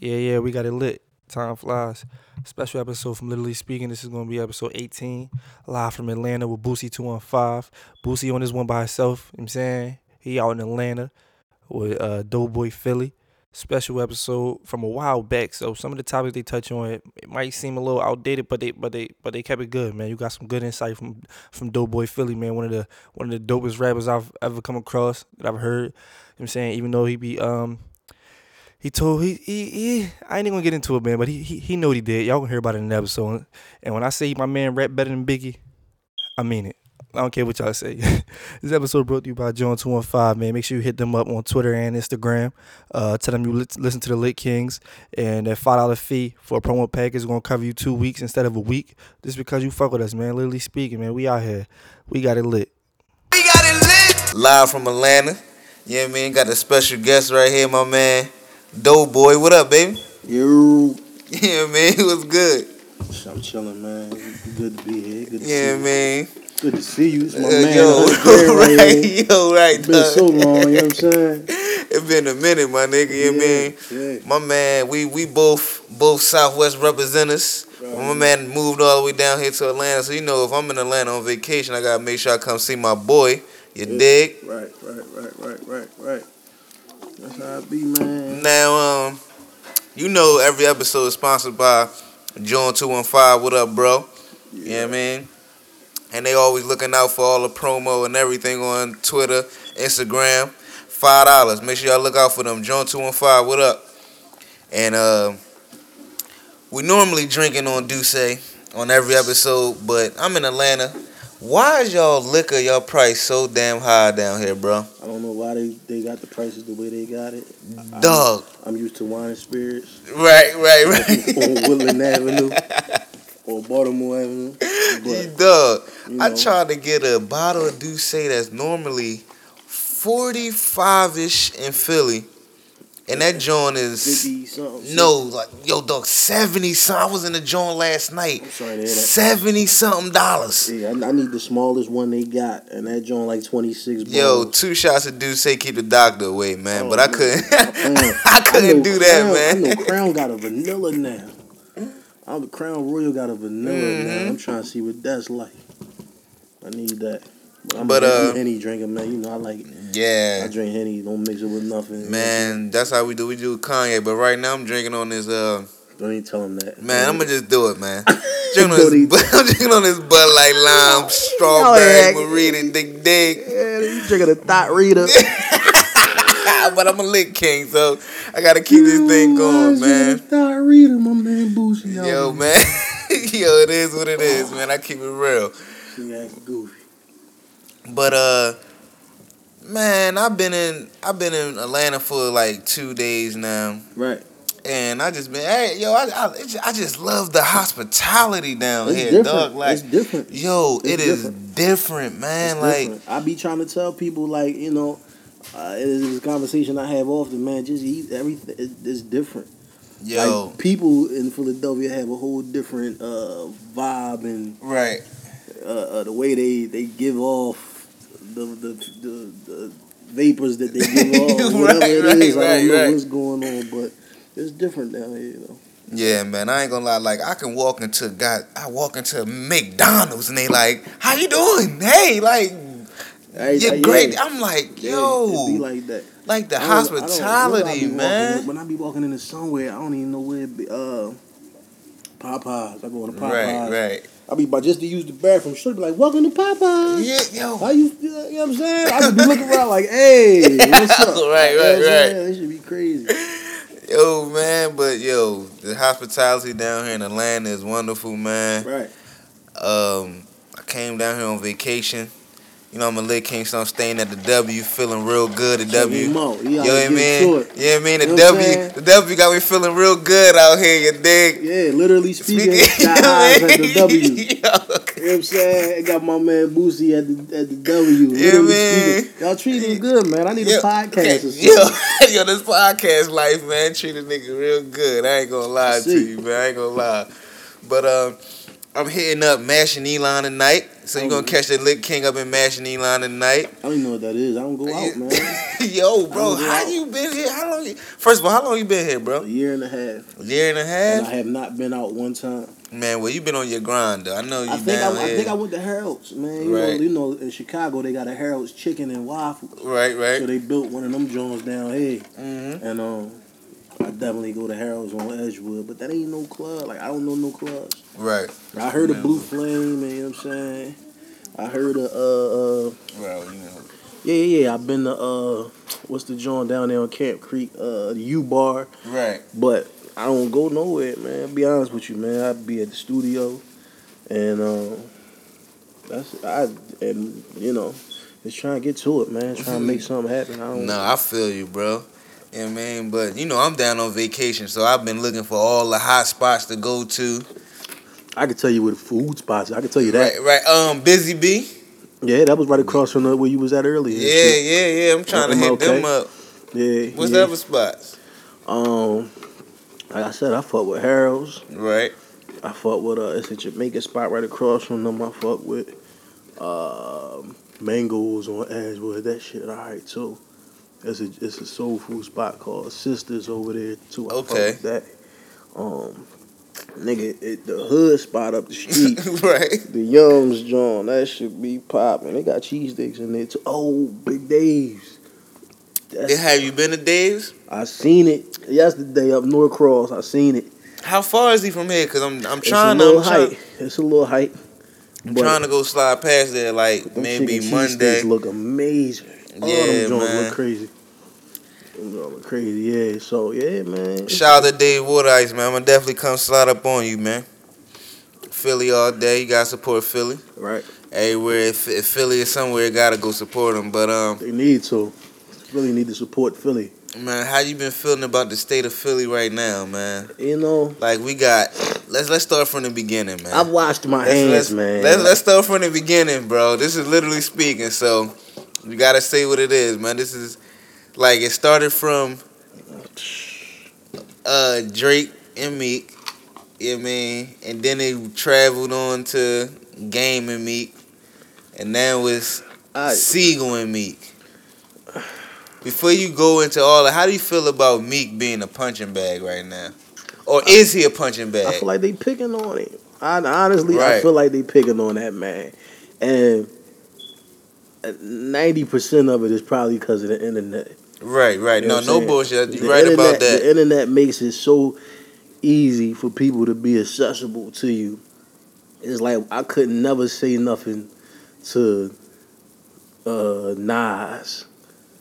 Yeah, yeah, we got it lit. Time flies. Special episode from Literally Speaking. This is going to be episode 18. Live from Atlanta with Boosie 215. Boosie on this one by himself. You know what I'm saying? He out in Atlanta with uh, Doughboy Philly. Special episode from a while back. So some of the topics they touch on it, it might seem a little outdated, but they but they but they kept it good, man. You got some good insight from from Doughboy Philly, man. One of the one of the dopest rappers I've ever come across that I've heard. You know what I'm saying? Even though he be um he told he, he he I ain't even gonna get into it, man, but he he, he know what he did. Y'all gonna hear about it in the episode. And when I say my man rap better than Biggie, I mean it. I don't care what y'all say. this episode brought to you by John Two One Five. Man, make sure you hit them up on Twitter and Instagram. Uh, tell them you listen to the Lit Kings, and that five dollar fee for a promo pack is gonna cover you two weeks instead of a week. Just because you fuck with us, man. Literally speaking, man, we out here. We got it lit. We got it lit. Live from Atlanta. Yeah, I mean, got a special guest right here, my man, Doughboy. What up, baby? You, Yeah, man, it was good. I'm chilling, man. Good to be here. Good to Yeah, see man. you. Good to see you. It's my Uh, man. yo, right right, yo, right. It's been so long, you know what I'm saying? It's been a minute, my nigga. You know I mean? Yeah. My man, we we both both Southwest representatives. Right. My man moved all the way down here to Atlanta, so you know if I'm in Atlanta on vacation, I gotta make sure I come see my boy. You Yeah. dig? Right, right, right, right, right, right. That's how I be, man. Now, um, you know every episode is sponsored by John Two One Five. What up, bro? You know what I mean? And they always looking out for all the promo and everything on Twitter, Instagram. Five dollars. Make sure y'all look out for them. John Two One Five. What up? And uh, we normally drinking on D'Ussé on every episode, but I'm in Atlanta. Why is y'all liquor y'all price so damn high down here, bro? I don't know why they, they got the prices the way they got it. I- Dog. I'm used to wine and spirits Right, right, right. on Woodland Avenue or Baltimore Avenue. But, Dog. you I know, tried to get a bottle of D'Ussé that's normally 45 ish in Philly. And that joint is 50 something. no like yo dog 70 something. I was in the joint last night. I'm sorry to hear that. 70 something dollars. Yeah, I, I need the smallest one they got, and that joint like 26 Yo, two shots of D'Ussé keep the doctor away, man. Oh, but I couldn't Man, I couldn't know do Crown, that, I man. know Crown got a vanilla now. I'm Crown Royal got a vanilla Mm-hmm. now. I'm trying to see what that's like. I need that. I'm But, uh, Henny drinker, man. You know I like. Yeah. I drink Henny. Don't mix it with nothing. Man, that's how we do. We do Kanye, but right now I'm drinking on this uh Don't even tell him that. Man, I'm gonna just do it, man. drinking on this, I'm drinking on this Bud Light Lime, strawberry, marita, dig dig. Yeah, you drinking a thought reader. but I'm a lit king, so I gotta keep this thing going, man. Thought reader, my man Boosie. Yo, man. Yo, it is what it is, man. I keep it real. She acting goofy. But uh, man, I've been in I've been in Atlanta for like two days now. Right. And I just been, hey, yo, I, I, I just love the hospitality down It's here, different. dog. Like, it's different. yo, It's it is different. different, man. It's like, different. I be trying to tell people like you know, uh, it is a conversation I have often. Man, just eat everything. It, it's different. yo, Like people in Philadelphia have a whole different uh, vibe and right. uh, uh, the way they, they give off the the, the, the vapors that they give off. Right, Whatever it right, I don't know right. what's going on, but it's different down here. You know. Yeah, man, I ain't gonna lie. Like, I can walk into God, I walk into McDonald's and they like, "How you doing? Hey, like, you're great." yeah. I'm like, "Yo, like that. like the I don't- I don't- when I hospitality, man." in- when I be walking into somewhere, I don't even know where it be. Uh, Popeyes. I go to Popeyes. Right, right. I be by just to use the bathroom. Should be like, welcome to Popeyes. Yeah, yo, How you? You know what I'm saying? I just be looking around like, hey, what's up? Right, right, right. This should be crazy. yo, man. But yo, the hospitality down here in Atlanta is wonderful, man. Right. Um, I came down here on vacation. You know, I'm a lit king, so I'm staying at the W, feeling real good at W. Check him out. He You know what I mean? getting to it. Yeah, I mean the You know W, the W got me feeling real good out here. You dig? Yeah, literally speaking, Speaking- got eyes at the W. You Yo. know what I'm saying? I got my man Boosie at the at the W. Yeah, Literally man. speaking. Y'all treat him good, man. I need Yo, a podcast okay, or something. Yo, yo, this podcast life, man, treat a nigga real good. I ain't gonna lie to you, man. I ain't gonna lie. But um, I'm hitting up Mansion Elan tonight. So you're Oh, gonna catch the Lick King up in Mansion Elan tonight. I don't even know what that is. I don't go out, man. Yo, bro, how out. you been here? How long? You, first of all, how long you been here, bro? A year and a half, A year and a and half. I have not been out one time. Man, well, you been on your grind though. I know you I think I, I think I went to Harold's, man. You, Right. know, you know, in Chicago they got a Harold's chicken and waffle. right, right. So they built one of them joints down here, Mm-hmm. and um, I definitely go to Harold's on Edgewood, but that ain't no club. Like I don't know no clubs. Right. I heard of Man. Blue Flame, man. You know what I'm saying? I heard of uh uh Well, you know. yeah yeah yeah. I've been to uh what's the joint down there on Camp Creek uh the U Bar, Right. but I don't go nowhere, man. Be honest with you, man. I'd be at the studio, and um that's I and you know just trying to get to it, man. Trying to make something happen. I don't. No, I feel you, bro. Yeah, man. But you know, I'm down on vacation, so I've been looking for all the hot spots to go to. I could tell you where the food spots. I could tell you that. Right, right. Um, Busy Bee. Yeah, that was right across from the, where you was at earlier. Yeah, yeah, yeah. I'm trying to Am I hit them up. yeah. What's yeah. the other spots? Um, like I said, I fuck with Harold's. Right. I fuck with uh, it's a Jamaican spot right across from them. I fuck with um, Mangoes on Ashwood. That shit alright too. It's a it's a soul food spot called Sisters over there too. I Okay. fuck with that. Um, nigga, it, the hood spot up the street. right. The Young's John, that should be popping. They got cheesesteaks in there too. Oh, Big Dave's. That's, Yeah, have you been to Dave's? I seen it yesterday up North Cross. I seen it. How far is he from here? Cause I'm I'm trying to little I'm trying, height. It's a little height. I'm trying to go slide past there like maybe Monday. look amazing. All Yeah, them joints man. look crazy. Look crazy. Yeah. So yeah, man. Shout out to Dave Water Ice, man. I'm gonna definitely come slide up on you, man. Philly all day. You gotta support Philly. Right. Everywhere if, if Philly is somewhere, you gotta go support them. But um, They need to. Really need to support Philly. man, how you been feeling about the state of Philly right now, man? You know, Like we got. Let's let's start from the beginning, man. I've washed my Let's, hands, let's, man. Let's let's start from the beginning, bro. This is literally speaking, so you gotta say what it is, man. This is like it started from uh Drake and Meek, you know what I mean, and then it traveled on to Game and Meek, and now it's I, Sigel and Meek. Before you go into all that, how do you feel about Meek being a punching bag right now? Or is he a punching bag? I feel like they picking on him. I, honestly, I feel like they picking on that man, and ninety percent of it is probably because of the internet. Right, right. You know no, no bullshit. You're right about that. The internet makes it so easy for people to be accessible to you. It's like I could never say nothing to uh, Nas.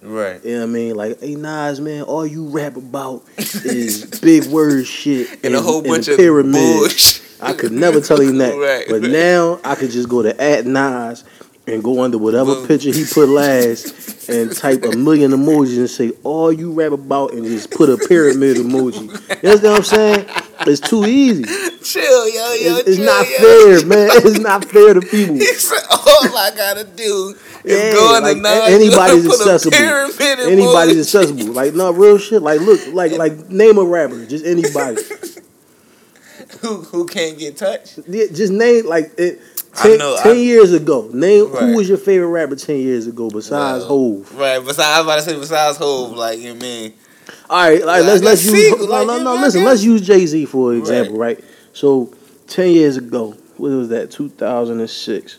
Right. You know what I mean? Like, hey Nas, man, all you rap about is big word shit And a whole bunch the of pyramids. bullshit. I could never tell him that. Right, but right. now I could just go to at Nas and go under whatever picture he put last and type a million emojis and say all you rap about and just put a pyramid emoji. You understand what I'm saying? It's too easy. Chill, yo, yo. It's, it's chill, not yo. fair, man. It's not fair to people. He said, all I gotta do is Yeah, go like, Nas anybody's accessible. pyramid Anybody's emoji. accessible. Like no real shit. Like look, like like name a rapper. Just anybody. Who who can't get touched? Yeah, just name like it. I 10, know, 10 I- years ago. Name Right. who was your favorite rapper ten years ago besides Well, Hove. Right. Besides, I was about to say besides Hove, like you know I mean. All right, like, let's let's use no like, no no. Listen, let's use Jay Z for example, Right. right. So ten years ago, what was that? Two thousand and six.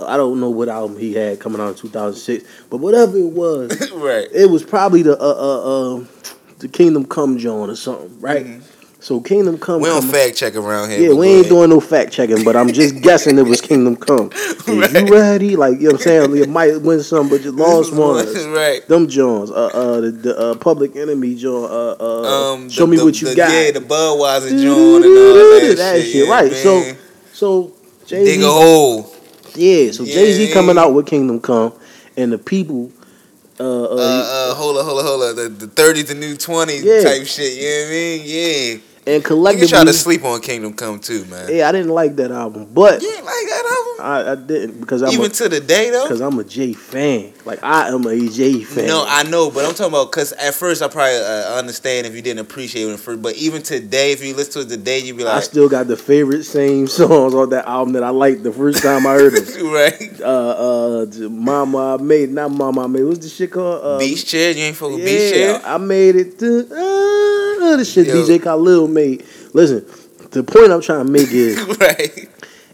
I don't know what album he had coming out in two thousand six, but whatever it was, right. it was probably the uh uh uh the Kingdom Come John or something, right? So Kingdom Come. We don't come- fact check around here. Yeah, we ain't ahead. doing no fact checking, but I'm just guessing it was Kingdom Come. Right. you ready? Like you know what I'm saying? You might win some, but you lost ones. right. Them Jones. uh, uh, the, the uh, Public Enemy John, uh, uh, Um, show the- me the- what you got. Yeah, the Budweiser joint and all that, That shit. shit, yeah, right. So- man. So Jay dig a Z, hole. yeah, so Yeah, Jay Z coming out with Kingdom Come, and the people, uh, uh, Uh, uh, hold up, hold up, hold up. The, the 30 to new 20 Yeah. type shit. You know what I mean? Yeah. And collectively, You try to sleep on Kingdom Come too, man. yeah, I didn't like that album, but You ain't like that I, I didn't because I'm album? a, Even to the day though. because I'm a J fan. Like I am a J fan. No, I know, but I'm talking about because at first I probably uh, understand if you didn't appreciate it first, but even today, if you listen to it today, you'd be like, I still got the favorite same songs on that album that I liked the first time I heard it. right? Uh, uh, Mama I made, not Mama I made. What's the shit called? Uh, Beach chair, you ain't fuck with yeah, beach chair. I made it. To, uh, the shit Yo. DJ Khalil made. Listen, the point I'm trying to make is right.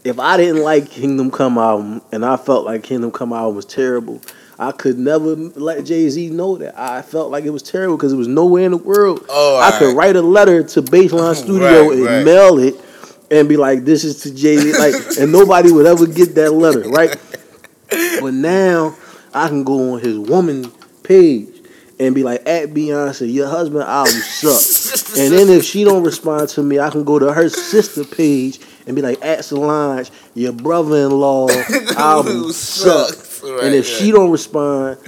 if I didn't like Kingdom Come album and I felt like Kingdom Come album was terrible, I could never let Jay Z know that I felt like it was terrible because it was nowhere in the world. Oh, I could alright. write a letter to Baseline Studio Right, and right. mail it and be like, "This is to Jay Z," like, and nobody would ever get that letter, right? But now I can go on his woman page and be like, "At Beyonce, your husband album sucks." And then if she don't respond to me, I can go to her sister page and be like, at Solange, your brother-in-law album sucks. Right, and if she don't respond,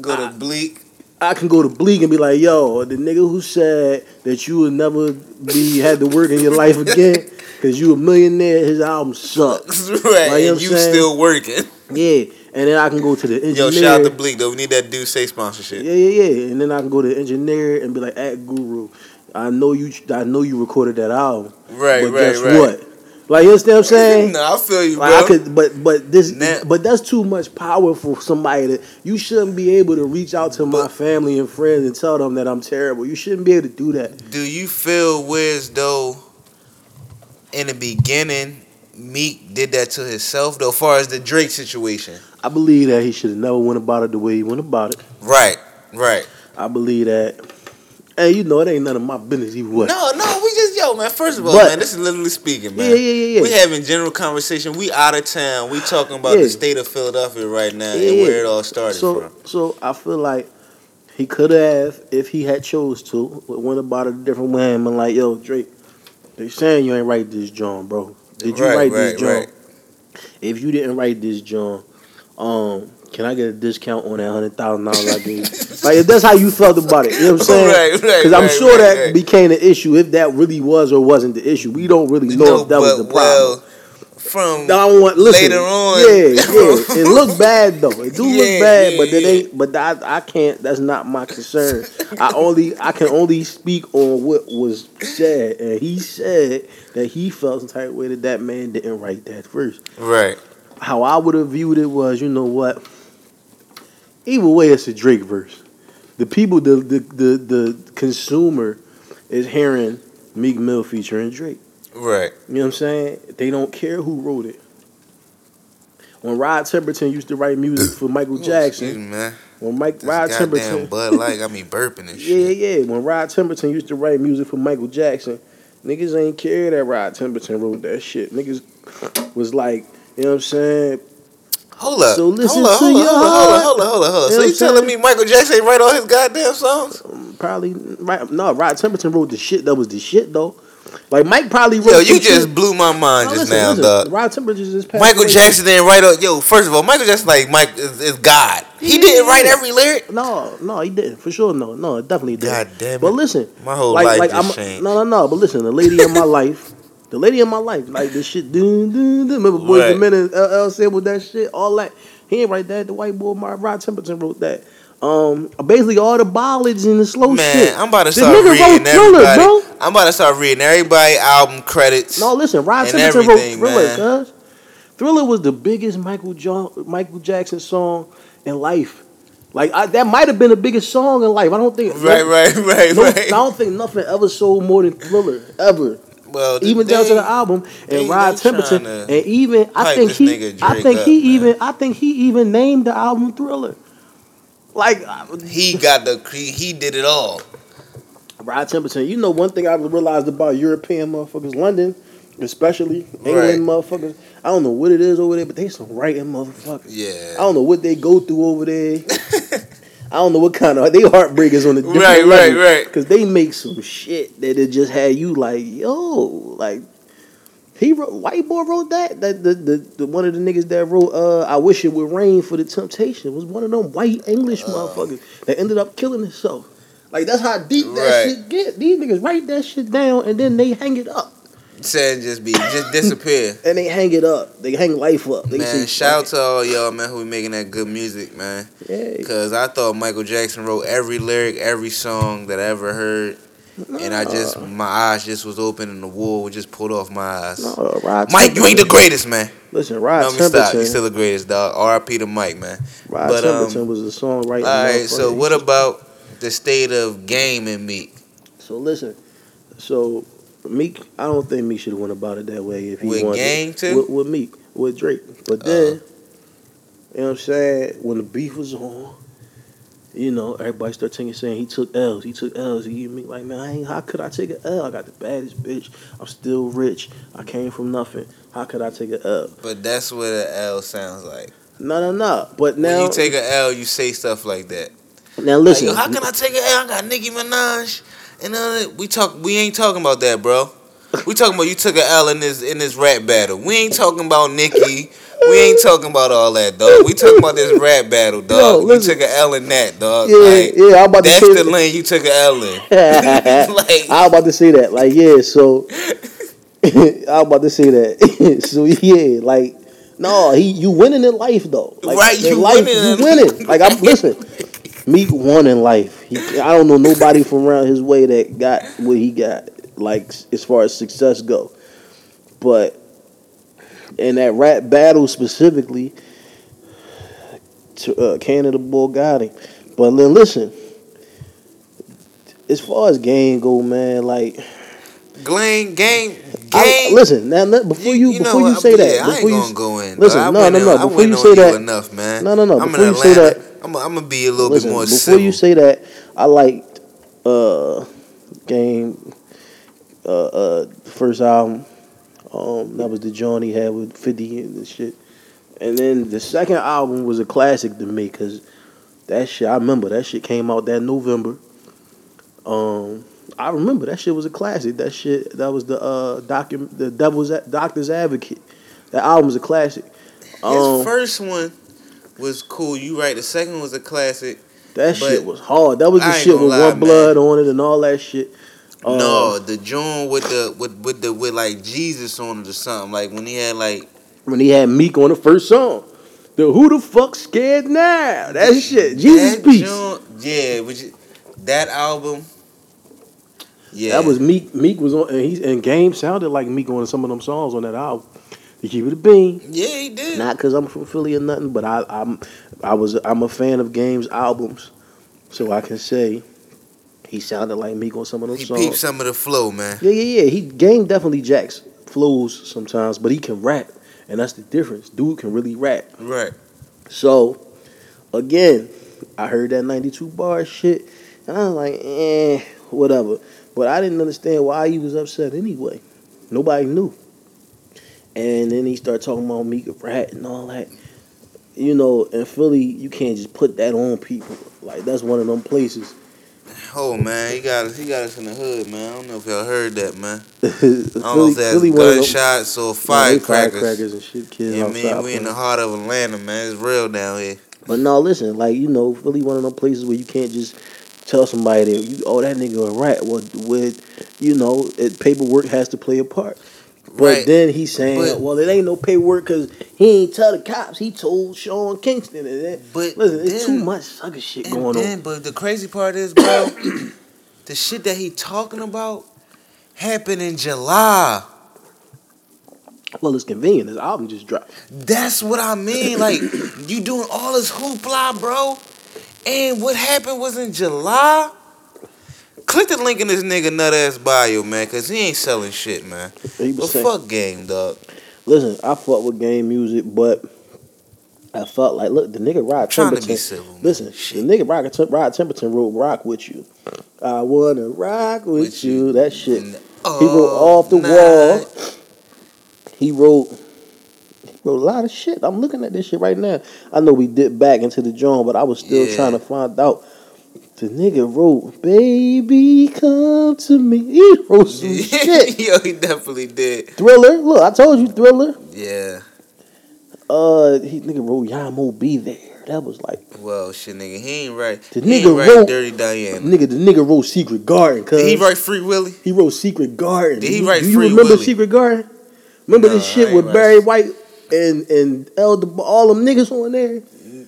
go to Bleek, I can go to Bleek and be like, yo, the nigga who said that you would never be had to work in your life again because you a millionaire, his album sucks. right? Like, you know and you saying? still working. Yeah. And then I can go to the engineer. Yo, shout out to Bleek though. We need that dude say sponsorship. Yeah, yeah, yeah. And then I can go to the engineer and be like, at Guru, I know you I know you recorded that album. Right, but right, guess right. what? Like you understand what I'm saying? no, I feel you, bro. I could, but but this, Now- but that's too much power for somebody that you shouldn't be able to reach out to my family and friends and tell them that I'm terrible. You shouldn't be able to do that. Do you feel Wiz though? In the beginning, Meek did that to himself though. Far as the Drake situation, I believe that he should have never went about it the way he went about it. right, right. I believe that. And you know, it ain't none of my business either way. No, no, we just yo, man. First of all, But- man, this is literally speaking, man. Yeah, yeah, yeah, yeah. We having general conversation. We out of town. We talking about Yeah. the state of Philadelphia right now Yeah, and where it all started so, from. so I feel like he could have, if he had chose to, went about it a different way and been like, "Yo, Drake, they saying you ain't write this John, bro. Did you Right, write right, this John? right. If you didn't write this John, um, can I get a discount on that hundred thousand dollars I gave? like, if that's how you felt about it, you know what I'm saying? Right, right, Because I'm right, sure right, that right. became an issue if that really was or wasn't the issue. We don't really know No, if that was the problem. Well, from I don't want listen. later on- Yeah, yeah. It looked bad though. It do Yeah, look bad, yeah, but yeah. ain't. But I, I can't. That's not my concern. I only I can only speak on what was said, and he said that he felt some type of way that that man didn't write that first. right, How I would have viewed it was, you know what? Either way, it's a Drake verse. The people, the the the, the consumer, is hearing Meek Mill featuring Drake. right. You know what I'm saying? They don't care who wrote it. When Rod Temperton used to write music for Michael Excuse Jackson, me, man. when Mike This Rod Temperton, Bud Light got me burping and shit. yeah, yeah. When Rod Temperton used to write music for Michael Jackson, niggas ain't care that Rod Temperton wrote that shit. Niggas was like, you know what I'm saying? Hold up. So listen hold up, to hold your up, hold up, heart. hold up, hold up, hold up. You So you telling me Michael Jackson ain't write all his goddamn songs? Probably right. No, Rod Temperton wrote the shit that was the shit though. Like Mike probably wrote. Yo, you just shit- blew my mind No, just listen, now, listen. dog. Rod Temperton just passed Michael away. Jackson didn't write all. Yo, first of all, Michael Jackson like Mike is, is God. He Yeah, didn't write every lyric. No, no, he didn't. For sure, no, no, definitely didn't. God damn it. But listen, My whole like, life like just I'm, changed. no, no, no. But listen, the lady in my life, the lady in my life, like this shit. Dun, dun, dun. Remember, boys Right. and men and LL said with that shit, all that. He ain't write that. The white boy, my Rod Temperton wrote that. Um, basically all the ballads and the slow Man, shit. I'm about to start nigga reading wrote Thriller, everybody. bro. I'm about to start reading everybody album credits. No, listen, Rod Temperton wrote Thriller, man. cuz. Thriller was the biggest Michael jo- Michael Jackson song in life. Like I, that might have been the biggest song in life. I don't think Right, right, right, No, right. I don't think nothing ever sold more than Thriller ever. Well, Even they- down to the album they- and Rod Temperton, and even I think he, I think up, he man. even, I think he even named the album Thriller. Like He got the he, he did it all. Rod Temperton, you know one thing I've realized about European motherfuckers, London, especially England Right. motherfuckers. I don't know what it is over there, but they some writing motherfuckers. Yeah. I don't know what they go through over there. I don't know what kind of they heartbreakers on the different Right, right, right. Because they make some shit that it just had you like, yo, like he wrote white boy wrote that. That the, the, the one of the niggas that wrote uh I wish it would rain for the temptation was one of them white English Uh. motherfuckers that ended up killing himself. Like that's how deep that Right. shit get. These niggas write that shit down and then they hang it up. Saying just be just disappear. And they hang it up. They hang life up. They man, shout out to all y'all man who be making that good music, man. Yeah. Cause I thought Michael Jackson wrote every lyric, every song that I ever heard. And I just my eyes just was open and the wool just pulled off my eyes. No, Mike, you ain't the greatest, man. Listen, Rod No, stop. Temperton. You still the greatest, dog. R.I.P. to Mike, man. Rod but, um, Temperton was the songwriter. All right, so what about the state of game and Meek? So listen, so Meek, I don't think Meek should have went about it that way if he With wanted Game, too? With, with Meek, with Drake, but then, uh-huh. you know what I'm saying? When the beef was on, you know, everybody started taking saying he took L's, he took L's. He and Meek like, man, I ain't, how could I take an L? I got the baddest bitch. I'm still rich. I came from nothing. How could I take an L? But that's what an L sounds like. No, no, no. But when now, you take an L, you say stuff like that. now Like, listen. yo, how can I take an L? I got Nicki Minaj, and uh, we talk. We ain't talking about that, bro. We talking about you took an L in this in this rap battle. We ain't talking about Nicki. We ain't talking about all that, dog. We talking about this rap battle, dog. Yo, you took an L in that, dog. yeah, like, yeah, I'm about to that's say the that. lane you took an L in. like, I was about to say that. Like, yeah, so I'm about to say that. so yeah, like, no, he you winning in life though. Like, Right, you life, winning you in winning. Like I'm listen. Meek won in life. He, I don't know nobody from around his way that got what he got. Like as far as success go, but in that rap battle specifically, to, uh, Canada Boy got him. But then listen, as far as game go, man, like Glenn, game, I, game. listen now. Before you, know before you what? say Yeah, that, I ain't before you gonna go in. listen. No, no, no, before you say that- enough, man. No, no, no, I'm before you say that- I'm, I'm gonna be a little listen, bit more before civil. you say that, I liked uh game uh uh first album. Um, that was the John he had with Fifty and shit. And then the second album was a classic to me because that shit I remember that shit came out that November. Um, I remember that shit was a classic. That shit that was the uh docu- the Devil's A- Doctor's Advocate. That album was a classic. His Um, first one was cool. You right. The second one was a classic. That shit was hard. That was the shit with lie, one blood on it and all that shit. Uh, no, the joint with the with with the with like Jesus on it or something. Like when he had like when he had Meek on the first song, the Who the fuck scared now? That shit, Jesus that peace. joint- yeah, which that album. Yeah, That was Meek. Meek was on, and he and Game sounded like Meek on some of them songs on that album. To keep it a bean, yeah, he did. not because I'm from Philly or nothing, but I, I'm I was I'm a fan of Game's albums, so I can say he sounded like Meek on some of those he songs. peeped some of the flow, man. Yeah, yeah, yeah. He Game definitely jacks flows sometimes, but he can rap, and that's the difference. Dude can really rap. Right. So, again, I heard that 92 bar shit, and I was like, eh, whatever. But I didn't understand why he was upset anyway. Nobody knew. And then he started talking about Meek Rat and all that. You know, in Philly, you can't just put that on people. Like, that's one of them places. Oh man, he got us. He got us in the hood, man. I don't know if y'all heard that, man. I don't know if that's one of them- gunshots or No, they firecrackers. firecrackers and shit, kids Yeah, outside mean, we in the heart of Atlanta, man. It's real down here. But no, listen, like you know, Philly one of them places where you can't just tell somebody that you oh that nigga a rat. Well, with you know, it, paperwork has to play a part. But Right. then he's saying, But- well, it ain't no paperwork because he ain't tell the cops. He told Sean Kingston. And that. But listen, it's too much sucker shit going then, on. but the crazy part is, bro, the shit that he talking about happened in July. Well, it's convenient. His album just dropped. That's what I mean. Like, you doing all this hoopla, bro. And what happened was in July. Click the link in this nigga nut ass bio, man, cause he ain't selling shit, man. But saying, fuck game, dog. listen, I fuck with game music, but I felt like, look, the nigga Rod be civil. man. Listen, shit. the nigga Rock, Rod Temperton wrote "Rock with You." I wanna rock with, With you. you. That shit. He wrote oh, off the night. wall. He wrote. He wrote a lot of shit. I'm looking at this shit right now. I know we dipped back into the joint, but I was still Yeah. trying to find out. The nigga wrote, "Baby, come to me." He wrote some shit. Yo, he definitely did. Thriller. Look, I told you, Thriller. Yeah. Uh, he nigga wrote Yah Mo B There. that was like Well, shit, nigga, he ain't right. The he nigga wrote- Dirty Diana. nigga. The nigga wrote Secret Garden. Cause Did he write Free Willy? He wrote Secret Garden. Did he You- write Do you Free remember Willy? Secret Garden? Remember Nah, this shit with Barry White and and Elder, all them niggas on there.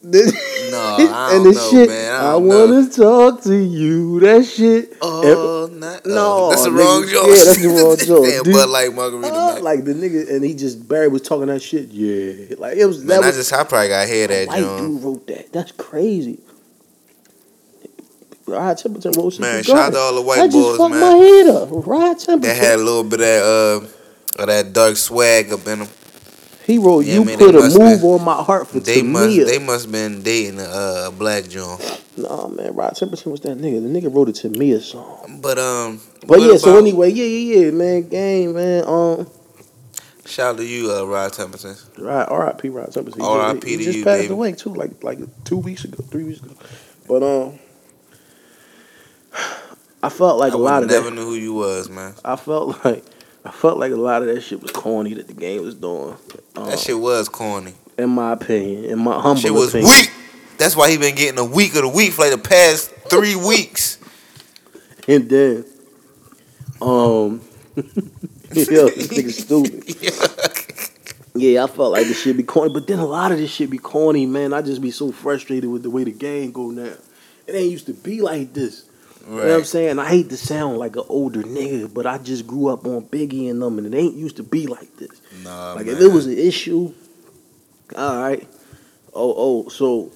No, I and don't the know, shit. man. I I, wanna talk to you. That shit. Oh, not, No, oh, that's the nigga, wrong joke. yeah, that's the wrong joke, dude. Bud Light Margarita. Uh, like the nigga, and he just Barry was talking that shit. Yeah, like it was. Man, that I was just, I probably got to hear that, white John. dude wrote that. That's crazy. Rod Templeton wrote Secret Man, shout out to all the white just boys, man. my head up. Rod Templeton. That had a little bit of that, uh, of that dark swag up in them. He wrote, Yeah, "You man, put a move been- on my heart for They must, Tamia." they must been dating a uh, black John. Nah, man, Rod Templeton was that nigga. The nigga wrote a Tamia song. But um, But yeah, so anyway, yeah, yeah, yeah, man, game, man. Um, shout out to you, uh, Rod Templeton. right, R.I.P. Rod Templeton. He R.I.P. just- He just passed baby. away too, like like two weeks ago, three weeks ago. But um, I felt like I a lot of never that. knew who you was, man. I felt like I felt like a lot of that shit was corny that the game was doing. Um, That shit was corny. in my opinion, in my humble Shit was opinion. weak. That's why he been getting a week of the week for like the past three weeks. And then, um, yo, this nigga stupid. Yeah, I felt like this shit be corny, but then a lot of this shit be corny, man. I just be so frustrated with the way the game go now. It ain't used to be like this. You know what I'm saying? I hate to sound like an older nigga, but I just grew up on Biggie and them, and it ain't used to be like this. Nah, Like man. if it was an issue, all right. Oh, oh, so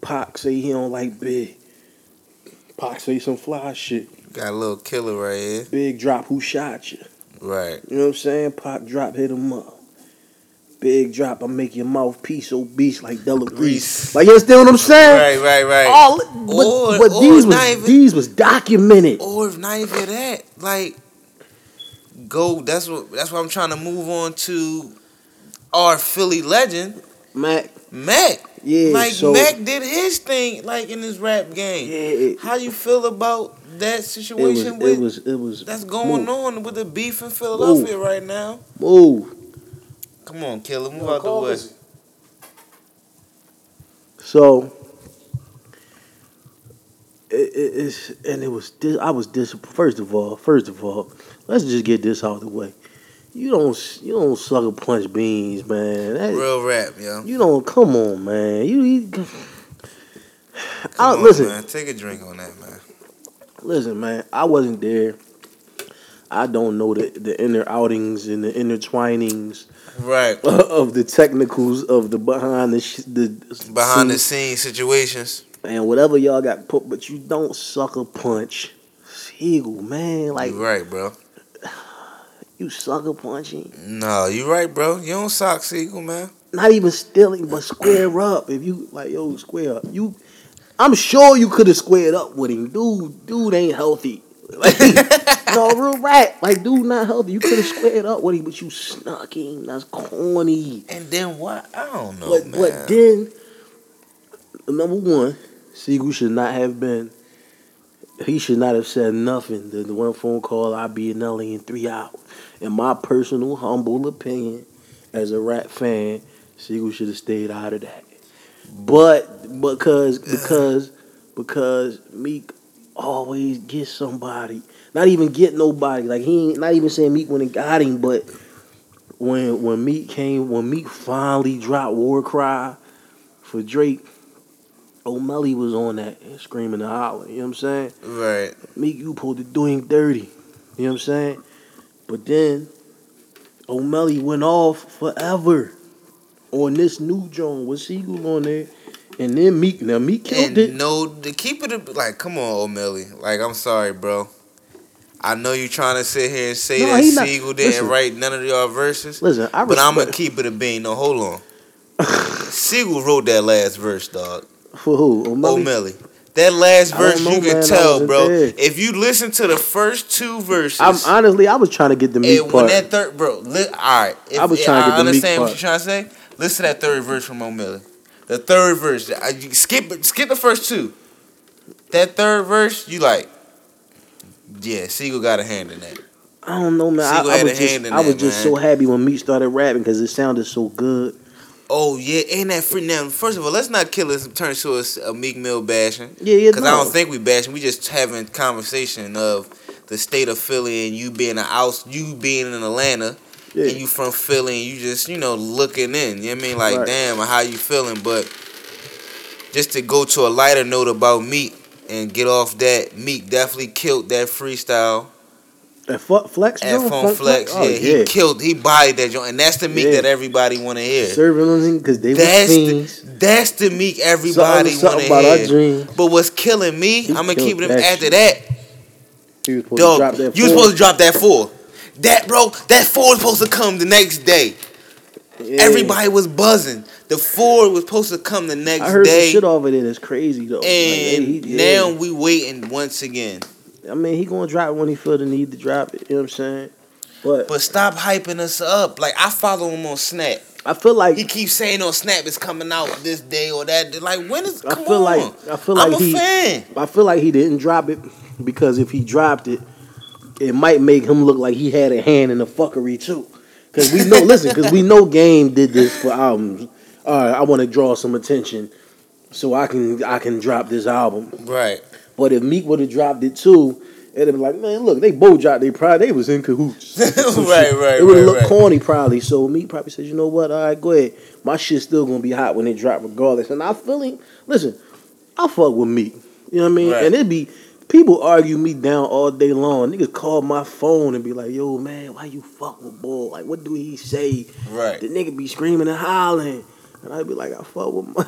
Pac say he don't like Big. Pac say some fly shit. got a little killer right here. Big drop, who shot you? Right. You know what I'm saying? Pac drop, hit him up. Big drop, I make your mouthpiece obese oh, like Della Reese. Like you understand what I'm saying? Right, right, right. All, but, Or- but or these was even- these was documented. Or if not even that, like go. That's what. That's what I'm trying to move on to. Our Philly legend, Mac, Mac. yeah. like so Mac did his thing, like in his rap game. yeah, it, How you feel about that it was situation it was it was that's going move, on with the beef in Philadelphia right now? Move. Come on, killer, move out the way. So it, it, it's and it was dis, I was dis. First of all, first of all, let's just get this out of the way. You don't you don't sucker punch beans, man. That, Real rap, yo. you don't come on, man. You, you Come I, on, listen, man. Take a drink on that, man. listen, man. I wasn't there. I don't know the the inner outings and the intertwinings Right. of the technicals of the behind the sh- the Behind the scenes scenes situations. and whatever y'all got put, but you don't sucker punch Sigel, man. Like you right, bro. you sucker punching, No, you right, bro. You don't sock Sigel, man. not even stealing, but square up. If you like, yo, square up. You, I'm sure you could have squared up with him, dude. Dude ain't healthy. Like, no real rap. Like, dude, not healthy. You could have squared up with him, but you snuck him. That's corny. And then what? I don't know, but man. but then number one, Sigel should not have been. He should not have said nothing. The, the one phone call, I'll be in LA in three hours. In my personal, humble opinion, as a rap fan, Sigel should have stayed out of that. But because because because Meek always gets somebody, not even get nobody. Like he ain't not even saying Meek when it got him, but when when Meek came, when Meek finally dropped War Cry for Drake, Omelly was on that screaming and hollering. You know what I'm saying? right. Meek, you pulled the doing dirty. You know what I'm saying? But then Omelly went off forever on this new joint with Sigel on there. And then Meek, now Meek killed And it. no, to keep it like, come on, Omelly. Like, I'm sorry, bro. I know you trying to sit here and say No, that Sigel didn't listen. write none of y'all verses, Listen, I but I'm gonna keep it a bean. No, hold on. Sigel wrote that last verse, dog. for who? Omelly. Omelly. That last verse, know, you can man. Tell, bro. there. If you listen to the first two verses, I'm honestly, I was trying to get the Meek and when that third, bro, li- all right. If, I was trying to get I the Meek understand what part. you're trying to say. Listen to that third verse from Omelly. The third verse, I, you skip skip the first two. That third verse, you like, yeah, Sigel got a hand in that. I don't know, man. I, Sigel I had was a just, hand in I was that, just man. so happy when Meek started rapping because it sounded so good. Oh yeah, ain't that free now? First of all, let's not kill us turn to a, a Meek Mill bashing. Yeah, yeah. Because no. I don't think we bashing. We just having conversation of the state of Philly and you being a out, you being in Atlanta, Yeah. and you from Philly, and you just you know looking in. You know what I mean? Like, Right. damn, how you feeling? But just to go to a lighter note about Meek and get off that, Meek definitely killed that freestyle At Fu- Flex, at Joe? Funk Funk Flex. Oh, yeah, he killed, he bodied that joint, and that's the Meek Yeah. that everybody want to hear. Serving them because they were That's the, that's the Meek everybody want to hear. But what's killing me, He I'm gonna keep that after shit. that. He was supposed to Dog, you was supposed to drop that four. That bro, that four was supposed to come the next day. Yeah. Everybody was buzzing. The four was supposed to come the next I heard day. shit off of it that's crazy though. Like, and he- yeah. now we waiting once again. I mean, he gonna drop when he feel the need to drop it. You know what I'm saying? But, But stop hyping us up. Like I follow him on Snap. I feel like He keeps saying on Snap it's coming out this day or that. day. Like when is? I Come feel on. like I feel like I'm he fan. I feel like he didn't drop it because if he dropped it, it might make him look like he had a hand in the fuckery too. Cause we know, listen, cause we know Game did this for albums. All right, I want to draw some attention, so I can I can drop this album. Right. But if Meek would have dropped it too, it'd have been like, man, look, they both dropped. They probably they was in cahoots. Some Right, right, It would have right, looked right. corny probably. So Meek probably said, you know what? All right, go ahead. My shit's still gonna be hot when it drop, regardless. And I feel him. Listen, I fuck with Meek. You know what I mean? Right. And it'd be people argue me down all day long. Niggas call my phone and be like, yo, man, why you fuck with Bull? Like, what do he say? Right. The nigga be screaming and hollering. And I'd be like, I fuck with my,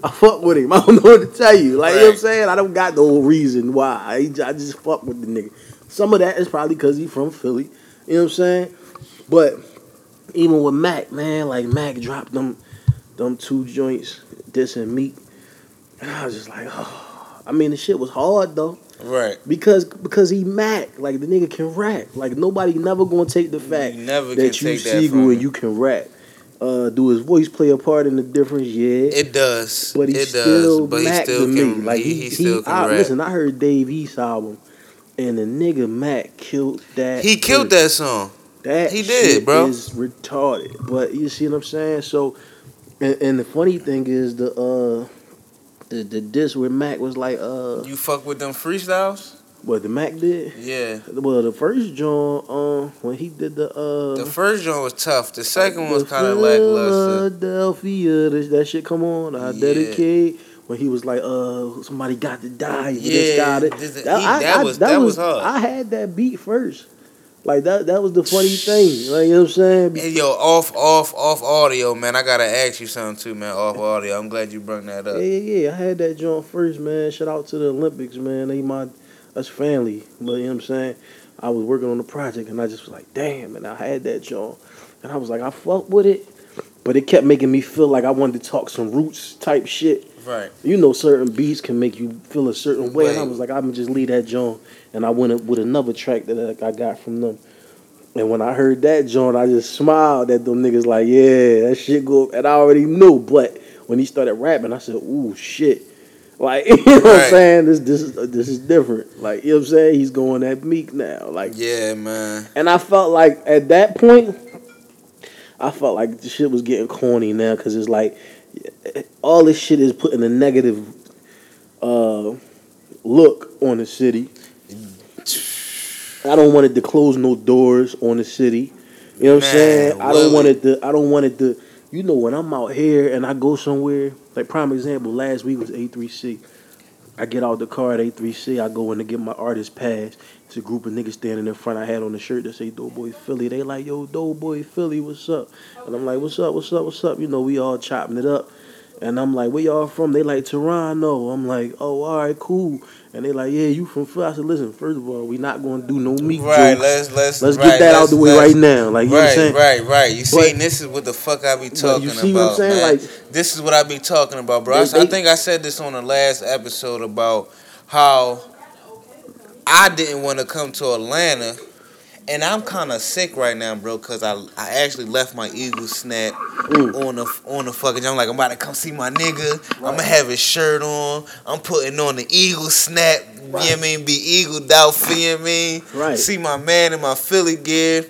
I fuck with him. I don't know what to tell you. Like, you know what I'm saying? I don't got no reason why. I, I just fuck with the nigga. Some of that is probably because he from Philly. You know what I'm saying? But even with Mac, man, like Mac dropped them them two joints, this and Meek. And I was just like, oh. I mean, the shit was hard though. Right. Because because he Mac, like the nigga can rap. Like nobody never gonna take the fact You that you Sigel and you can rap. Uh, do his voice play a part in the difference? Yeah. It does. but he it still does. But he Mac still to can. me. Like he, he, he still I, rap. Listen, I heard Dave East album, and the nigga Mac killed that. he killed verse. that song. That He did, shit bro. Is retarded, but you see what I'm saying. So, and, and the funny thing is the uh, the the diss where Mac was like uh, You fuck with them freestyles? What the Mac did. Yeah. Well, the first joint, um, when he did the uh, The first joint was tough. The second one was kind of lackluster. Philadelphia, that, that shit come on. I Yeah. dedicate. When he was like, uh, somebody got to die. Yeah, just got it. this- he- that was- that, that was, was hard. I had that beat first. Like that. That was the funny thing. Like you know what I'm saying. Hey, yo, off, off, off audio, man. I gotta ask you something too, man. Off audio. I'm glad you brought that Yeah, up. yeah, yeah. I had that joint first, man. Shout out to the Olympics, man. They my that's family. But you know what I'm saying? I was working on the project and I just was like, damn, and I had that joint. And I was like, I fuck with it. But it kept making me feel like I wanted to talk some roots type shit. Right. You know, certain beats can make you feel a certain way. And I was like, I'm just leave that joint. And I went with another track that I I got from them. And when I heard that joint, I just smiled at them niggas like, yeah, that shit go. And I already knew, but when he started rapping, I said, ooh, shit. Like, you know what I'm saying? This this is this is different. Like, you know what I'm saying? He's going at Meek now. Like, Yeah, man. and I felt like at that point, I felt like the shit was getting corny now because it's like all this shit is putting a negative uh, look on the city. I don't want it to close no doors on the city. You know what I'm Man, saying? I don't want it to. I don't want it to. You know, when I'm out here and I go somewhere, like prime example, last week was A3C. I get out the car at A3C. I go in to get my artist pass. It's a group of niggas standing in front. I had on the shirt that say Doughboy Philly. They like, yo, Doughboy Philly, what's up? And I'm like, what's up, what's up, what's up? You know, we all chopping it up. And I'm like, where y'all from? They like Toronto. I'm like, oh, all right, cool. And they like, yeah, you from Philly? I said, listen, first of all, we not gonna do no meat Right. jokes. Let's let's Let's right, get that out the way right now. Like, you know what I'm Right, saying? right, right. You see, this is what the fuck I be talking you see about, what I'm saying? man. Like, this is what I be talking about, bro. I, They- I they- think I said this on the last episode about how I didn't want to come to Atlanta, and I'm kind of sick right now, bro, because I I actually left my Eagle snap Mm. on the on the fucking. I'm like, I'm about to come see my nigga. I'm gonna have his shirt on. I'm putting on the Eagle snap. You know what I mean? Be eagled out know what Right. See my man in my Philly gear.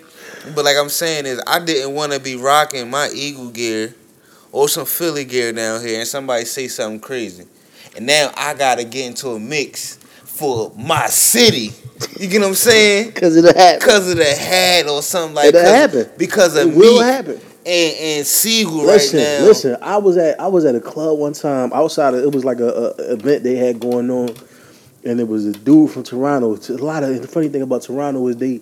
But like I'm saying is I didn't want to be rocking my Eagle gear or some Philly gear down here, and somebody say something crazy, and now I gotta get into a mix for my city. You get what I'm saying? Because of the hat. Because of the hat or something like It'll that. happen. Because of It will me happen. and and Sigel Listen, right now. listen. I was at I was at a club one time outside of it was like a, a event they had going on, and it was a dude from Toronto. It's A lot of the funny thing about Toronto is they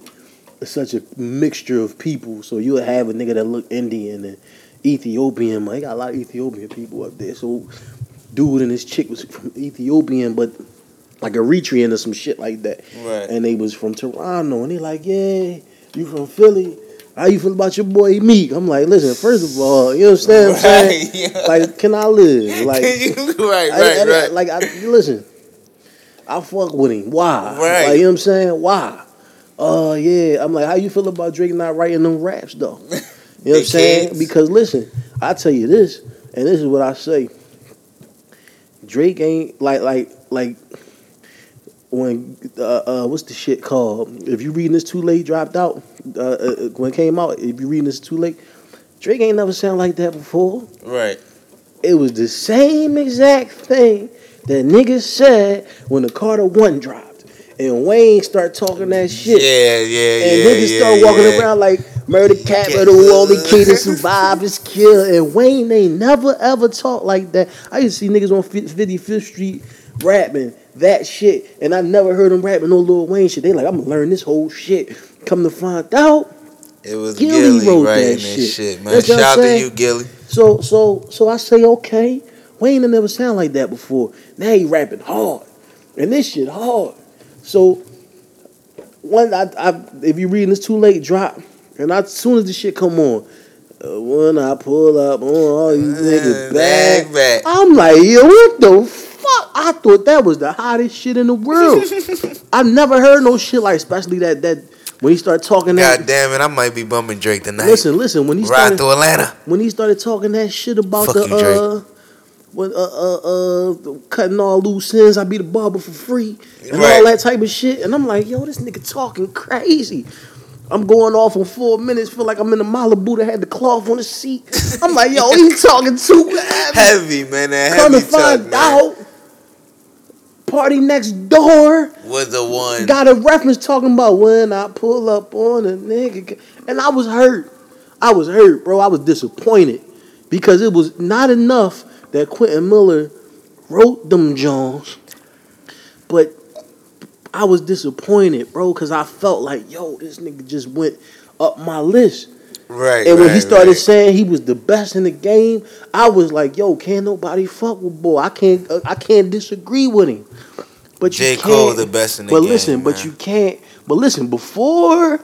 it's such a mixture of people. So you'll have a nigga that look Indian and Ethiopian. They got a lot of Ethiopian people up there. So dude and his chick was from Ethiopian, but like Eritrean or some shit like that. Right. And they was from Toronto, and they like, yeah, you from Philly. How you feel about your boy Meek? I'm like, listen, first of all, you understand what I'm saying? Right, yeah. Like, can I live? Like, right, right, I- I- right. Like, I, listen, I fuck with him. Why? Right. Like, you know what I'm saying? Why? Uh, yeah. I'm like, how you feel about Drake not writing them raps though? You know what I'm saying? Because listen, I tell you this, and this is what I say. Drake ain't like like like when uh, uh what's the shit called? If you reading this too late, dropped out. Uh, uh, when it came out, if you reading this too late, Drake ain't never sound like that before. right. It was the same exact thing that niggas said when the Carter One dropped, and Wayne start talking that shit. Yeah, yeah, And yeah. And niggas yeah, start walking yeah. around like murder capital, only kid to survive is killed. And Wayne ain't never ever talk like that. I used to see niggas on 55th Street rapping that shit, and I never heard them rapping no Lil Wayne shit. They like, I'm gonna learn this whole shit. Come to find out, It was Gilly Gilly, wrote that this shit. shit, man. That's Shout out to you, Gilly. so so so I say okay. Wayne never sound like that before. Now he rapping hard, and this shit hard. So one, I, I if you reading this too late, drop. And I, as soon as the shit come on, uh, when I pull up on all these niggas back, Back, back. I'm like, yo, what the fuck? I thought that was the hottest shit in the world. I never heard no shit like, especially that that when he started talking that. God damn it, I might be bumming Drake tonight. Listen, listen. When he Ride started, through Atlanta. when he started talking that shit about Fuck the you, uh, what uh uh uh cutting all loose ends, I be the barber for free and Right. all that type of shit, and I'm like, yo, this nigga talking crazy. I'm going off on four minutes, feel like I'm in a Malibu that had the cloth on the seat. I'm like, yo, he talking too heavy. Heavy, man. That Come to heavy talk, find man. Party next door Was the one. got a reference talking about when I pull up on a nigga, and I was hurt. I was hurt, bro. I was disappointed because it was not enough that Quentin Miller wrote them Jones, but I was disappointed, bro, because I felt like, yo, this nigga just went up my list. Right. And when right, he started right. saying he was the best in the game, I was like, "Yo, can't nobody fuck with boy? I can't, uh, I can't disagree with him." But you J. can't. Cole the best in the but game. But listen, but man. you can't. But listen, before,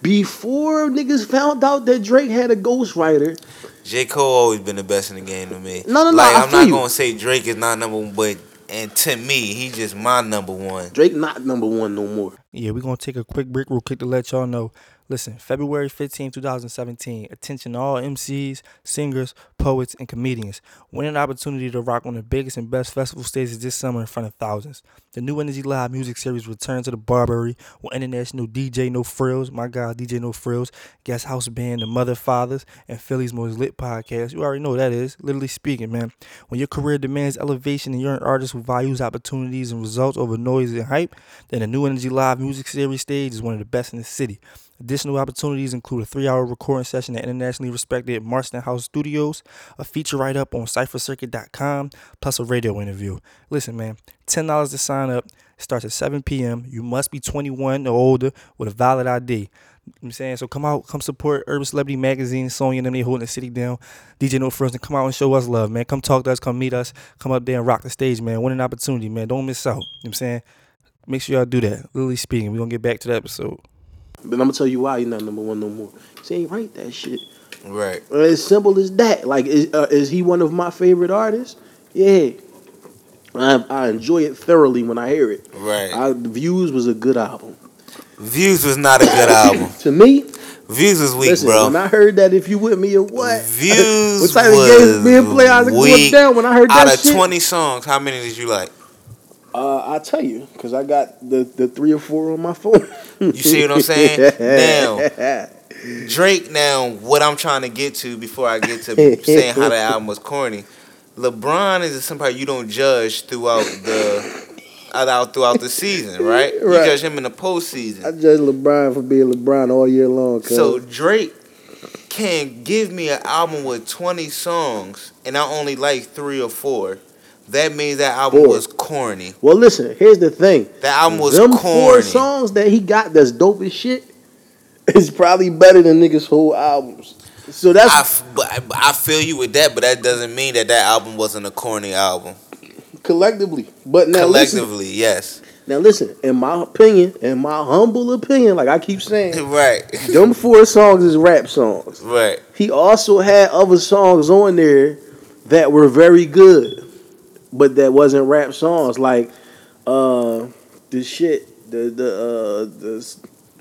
before niggas found out that Drake had a ghostwriter, J. Cole always been the best in the game to me. No, no, no, Like I I'm feel not you. gonna say Drake is not number one, but and to me, he's just my number one. Drake not number one no more. Yeah, we're gonna take a quick break real quick to let y'all know. Listen, February 15, 2017. Attention all MCs, singers, poets, and comedians. Win an opportunity to rock one of the biggest and best festival stages this summer in front of thousands. The new Energy Live music series returns to the Barbary with international DJ No Frills, my guy DJ No Frills, guest house band The Mother Fathers, and Philly's most lit podcast. You already know what that is. Literally speaking, man. When your career demands elevation and you're an artist who values opportunities and results over noise and hype, then the new Energy Live music series stage is one of the best in the city. Additional opportunities include a three hour recording session at internationally respected Marston House Studios, a feature write up on cyphercircuit.com, plus a radio interview. Listen, man, $10 to sign up. It starts at 7 p.m. You must be 21 or older with a valid ID. I'm saying? So come out, come support Urban Celebrity Magazine, Sonya and them, they holding the city down. DJ No and come out and show us love, man. Come talk to us, come meet us, come up there and rock the stage, man. Win an opportunity, man. Don't miss out. You know what I'm saying? Make sure y'all do that. Literally speaking, we're gonna get back to the episode. But I'm gonna tell you why he's not number one no more. He ain't write that shit. Right. Uh, As simple as that. Like, is, uh, is he one of my favorite artists? Yeah. I, I enjoy it thoroughly when I hear it. Right. I, Views was a good album. Views was not a good album. To me, Views was weak, listen, bro. when I heard that if you with me or what, Views what type of was games being played, I was weak. down when I heard Out that of shit. 20 songs, how many did you like? Uh, I'll tell you, because I got the, the three or four on my phone. You see what I'm saying? Now, Drake. Now, what I'm trying to get to before I get to saying how the album was corny, LeBron is somebody you don't judge throughout the out throughout the season, right? You judge him in the postseason. I judge LeBron for being LeBron all year long. cuz. So Drake can give me an album with 20 songs and I only like three or four. That means that album was corny. well, listen. Here's the thing. That album was Them corny. four songs that he got that's dope as shit is probably better than niggas' whole albums. So that's I, f- I- I feel you with that, but that doesn't mean that that album wasn't a corny album. collectively. But now listen, Collectively, yes. now listen. In my opinion, in my humble opinion, like I keep saying, Right, them four songs is rap songs. right. He also had other songs on there that were very good, but that wasn't rap songs. Like uh, the shit, the the uh, the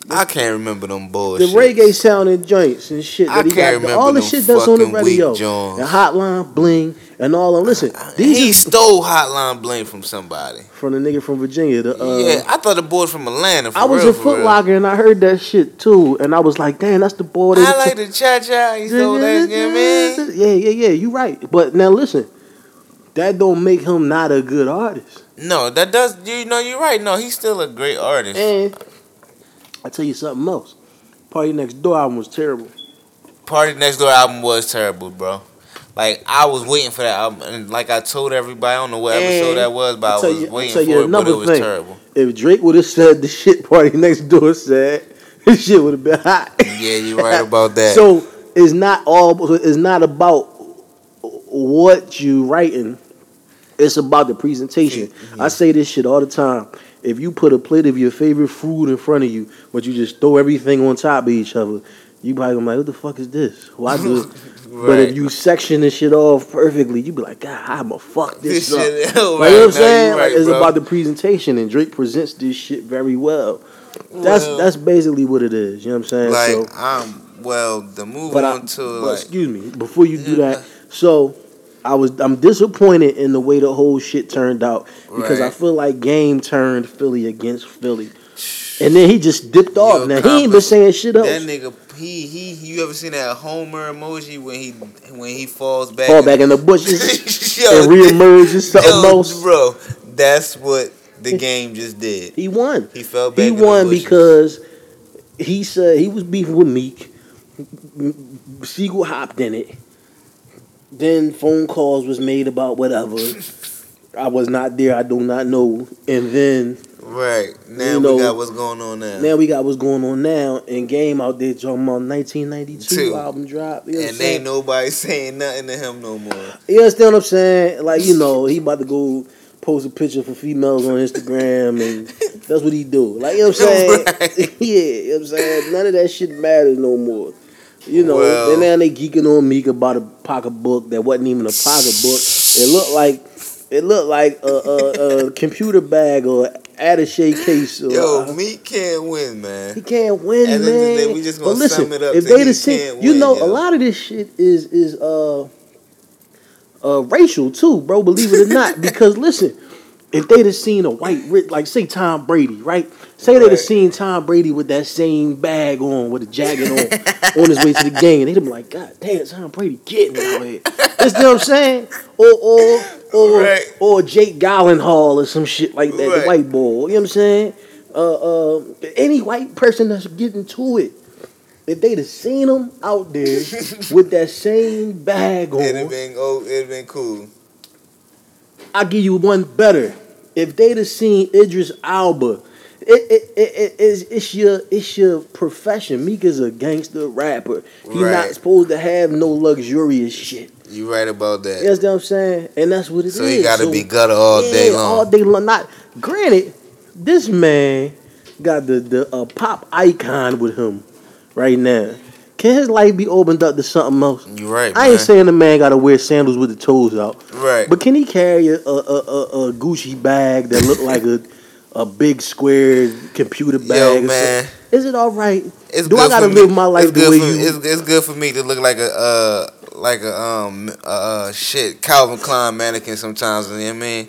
I can't remember them bullshit. the reggae sounding joints and shit I that he can't got. remember All the them shit that's on the radio, the Hotline Bling, and all of them. Listen, these He is stole Hotline Bling from somebody. from the nigga from Virginia. The uh, yeah, I thought the boy from Atlanta. I was real, in Foot. Locker and I heard that shit too, and I was like, damn, that's the boy. that- I like the cha cha. He stole that. You know what I mean? Yeah, yeah, yeah. You right, but now listen, that don't make him not a good artist. No, that does. You know, you're right. No, he's still a great artist. And I tell you something else. Party Next Door album was terrible. Party Next Door album was terrible, bro. Like I was waiting for that album, and like I told everybody, I don't know what episode that was, but I was you- waiting for it, but it was thing. terrible. If Drake would have said the shit Party Next Door said, this shit would have been hot. Yeah, you're right about that. So it's not all. It's not about what you writing. It's about the presentation. I say this shit all the time. If you put a plate of your favorite food in front of you, but you just throw everything on top of each other, you probably gonna be like, "What the fuck is this? Why do?" it?" But if you section this shit off perfectly, you be like, "God, I'ma fuck this, This up." shit- Like, you know what I'm saying? you're Like, it's bro. about the presentation, and Drake presents this shit very well. That's Well- that's basically what it is. You know what I'm saying? like so, um, well, the move but I, on to but like excuse me, before you do that, so I was I'm disappointed in the way the whole shit turned out because I feel like Game turned Philly against Philly, and then he just dipped off. Yo, now he ain't been saying shit else. that nigga. He he. You ever seen that Homer emoji when he when he falls back? Fall and- back in the bushes Yo, and reemerges something yo, else. bro. That's what the game just did. He won. He fell back. He in the won because he said he was beefing with Meek. Sigel hopped in it. Then phone calls was made about whatever. I was not there. I do not know. And then right now You know, we got what's going on now. now we got what's going on now. And Game out there talking about 1992 Two. album drop. You know and ain't nobody saying nothing to him no more. You understand what I'm saying? Like, you know, he about to go post a picture for females on Instagram and that's what he do. Like, you know what I'm saying? Right. yeah, you know what I'm saying? None of that shit matters no more. You know, Well- and now they geeking on Meek about a pocketbook that wasn't even a pocketbook. It looked like it looked like a, a, a computer bag or attache case. Or, Yo, Meek can't win, man. he can't win, At the end of man. day, we just gonna but listen, sum it up if they'd he have seen, can't you know, a lot of this shit is is uh uh racial too, bro. Believe it or not, because listen, if they'd have seen a white, ri- like say Tom Brady, right? Say they'd have seen Tom Brady with that same bag on, with a jacket on, on his way to the game, they'd have been like, God damn, Tom Brady getting out here. You know what I'm saying? Or or or Right. or Jake Gyllenhaal or some shit like that, the white boy. You know what I'm saying? Uh, uh, any white person that's getting to it, if they'd have seen him out there with that same bag on, It'd on, have been oh, it'd have been cool. I'll give you one better. If they'd have seen Idris Elba, it, it, it, it, it's, it's your it's your profession. Meek is a gangster rapper. He not supposed to have no luxurious shit. You right about that. You understand what I'm saying? And that's what it is. so he got to be gutter all day long. All day long. Not granted, this man got the the uh, pop icon with him right now. Can his life be opened up to something else? You're right, I man. ain't saying the man got to wear sandals with the toes out, right. but can he carry a a, a, a, Gucci bag that look like a a big square computer bag? Yo, man. is it all right? It's Do I gotta live me. my life it's the way for, you- It's, it's good for me to look like a uh like a um uh, uh shit Calvin Klein mannequin sometimes. You know what I mean?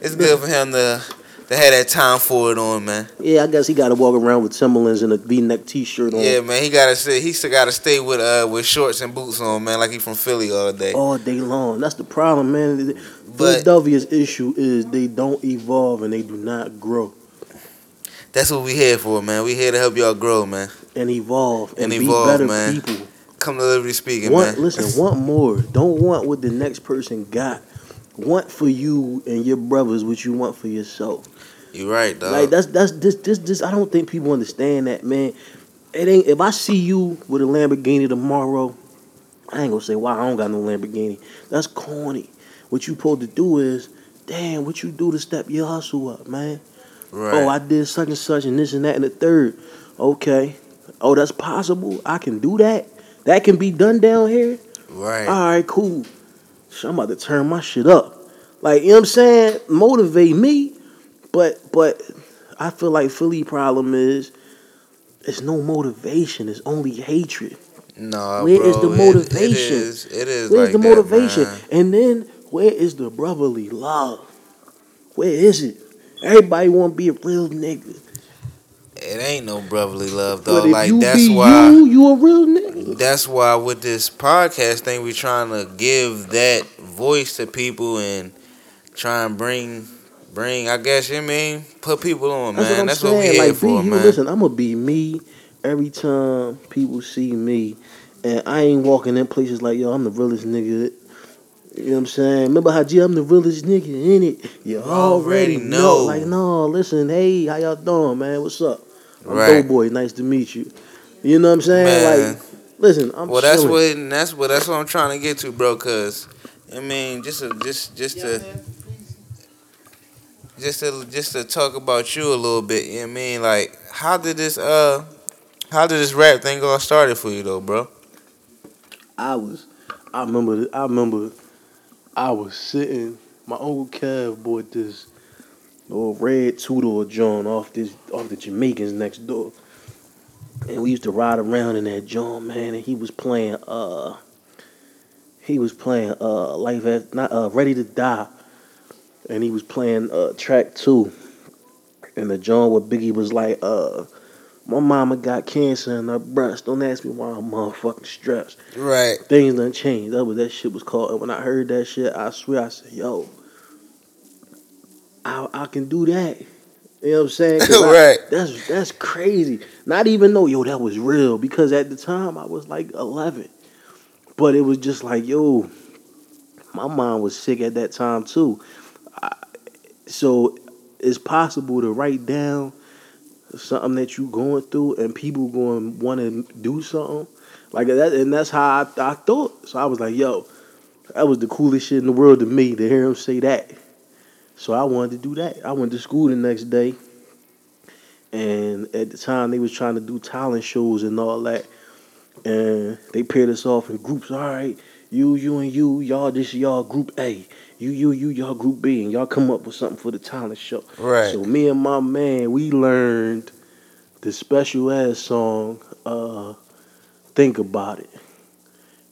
It's good for him to They had that time for it on, man. Yeah, I guess he got to walk around with Timberlands and a V-neck T-shirt on Yeah, man. He gotta stay. He still gotta stay with uh with shorts and boots on, man. Like he from Philly all day. all day long. That's the problem, man. But Philadelphia's issue is they don't evolve and they do not grow that's what we here for, man. We here to help y'all grow, man. and evolve and, And be evolve, better man. people. Come to Literally Speaking, Want man. listen, want more. Don't want what the next person got. Want for you and your brothers what you want for yourself. You right, dog. Like that's that's this this this. I don't think people understand that, man. It ain't if I see you with a Lamborghini tomorrow, I ain't gonna say why I don't got no Lamborghini. That's corny. What you supposed to do is, damn, what you do to step your hustle up, man. right. Oh, I did such and such and this and that and the third. Okay. Oh, that's possible. I can do that. That can be done down here. right. All right, cool. So I'm about to turn my shit up. Like, you know what I'm saying? Motivate me. But but I feel like Philly problem is it's no motivation. It's only hatred. no, where bro. is the it- motivation? It, is. It is. Where's like the motivation? and then where is the brotherly love? Where is it? Everybody want to be a real nigga. It ain't no brotherly love, though. Like that's why. you, you a real nigga. That's why with this podcast thing, we trying to give that voice to people and try and bring, bring. I guess you mean put people on, That's man. what I'm That's saying. what we here like, be for, you. man. Listen, I'm gonna be me every time people see me, and I ain't walking in places like yo. I'm the realest nigga. You know what I'm saying? Remember how G, I'm the realest nigga in it. You already Already know. know. Like, no, listen, hey, how y'all doing, man? What's up? I'm Right. Doughboy. Nice to meet you. You know what I'm saying? Man. Like, listen, I'm well, that's chilling. what that's what that's what I'm trying to get to, bro. Cause I mean, just to, just just to just to just to talk about you a little bit. You know what I mean? Like, how did this uh, how did this rap thing all started for you though, bro? I was, I remember, I remember, I was sitting. My uncle Kev bought this little red two door John off this off the Jamaicans next door, and we used to ride around in that John man, and he was playing uh, he was playing uh, life at not uh, ready to die, and he was playing uh track two, and the John where Biggie was like uh. My mama got cancer in her breast. Don't ask me why I'm motherfucking stressed Right. things done changed. That was that shit was called. And when I heard that shit, I swear I said, "Yo, I I can do that." You know what I'm saying? 'Cause I- Right. that's that's crazy. Not even though yo that was real because at the time I was like 11, but it was just like yo, my mom was sick at that time too. So it's possible to write down something that you're going through and people going want to do something like that, and that's how I, I thought. So I was like, yo, that was the coolest shit in the world to me to hear him say that. So I wanted to do that. I went to school the next day, and at the time they was trying to do talent shows and all that, and they paired us off in groups. All right, you, you, and you, y'all. This y'all group A. You, you, you, y'all group B, and y'all come up with something for the talent show. Right. So me and my man, we learned the special ass song, uh, Think About It.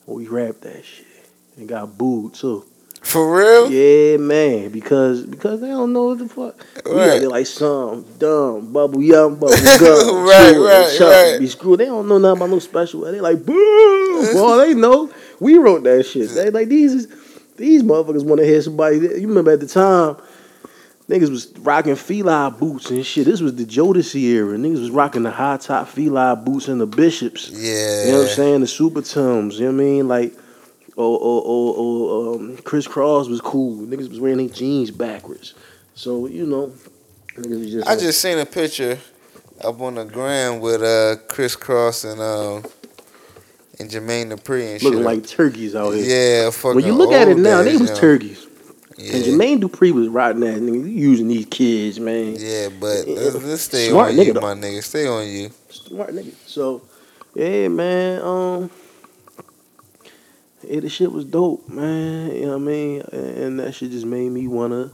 We rapped that shit. And got booed too. For real? Yeah, man. Because because they don't know what the fuck. Right. acted like some dumb bubble yum bubble gum. Right, right, right. Be screwed. They don't know nothing about no special. They like boo. All they know, we wrote that shit. They like these these motherfuckers want to hear somebody. You remember at the time, niggas was rocking Feli boots and shit. This was the Jodeci era. Niggas was rocking the high top Feli boots and the Bishops. Yeah. You know what I'm saying? The Super Tums. You know what I mean? Like, or or or, or um, Kris Kross was cool. Niggas was wearing their jeans backwards. So you know, niggas was just. I just seen a picture up on the gram with uh Kris Kross and um and Jermaine Dupri and shit. looking shit. like turkeys out here. yeah, fucking. when you look at it now, days, they was yo. turkeys. Yeah. And Jermaine Dupri was riding that nigga, using these kids, man. Yeah, but let's, let's stay Smart on nigga, you, though. my nigga. Stay on you. Smart nigga. So, yeah, man. Um, yeah, the shit was dope, man. You know what I mean? And that shit just made me wanna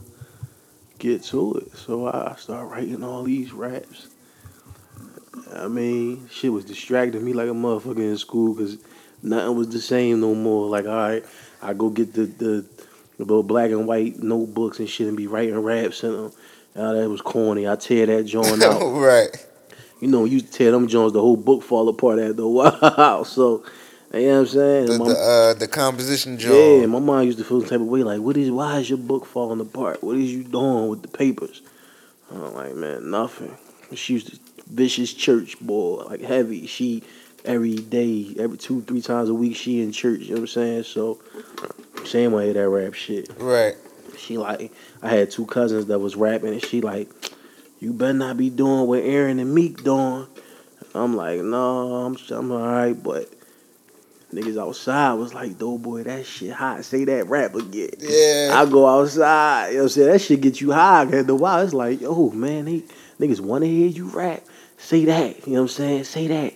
get to it. So I started writing all these raps. I mean, shit was distracting me like a motherfucker in school because nothing was the same no more. Like, all right, I go get the the, the little black and white notebooks and shit and be writing raps in them. Oh, that was corny. I tear that joint out. right. you know, you tear them joints, the whole book fall apart after a while. So, you know what I'm saying? The My- the, uh, the composition joint. yeah, my mom used to feel the type of way like, what is, why is your book falling apart? What is you doing with the papers? I'm like, man, nothing. She used to vicious church boy, like heavy. She every day, every two, three times a week, she in church. You know what I'm saying? So, same way that rap shit. Right. She like, I had two cousins that was rapping, and she like, you better not be doing what Aaron and Meek doing. I'm like, no, I'm I'm alright, but niggas outside was like, though boy, that shit hot. Say that rap again. Yeah. I go outside, you know what I'm saying? That shit get you high. After a while, it's like, oh man, they niggas wanna hear you rap. Say that. You know what I'm saying? Say that.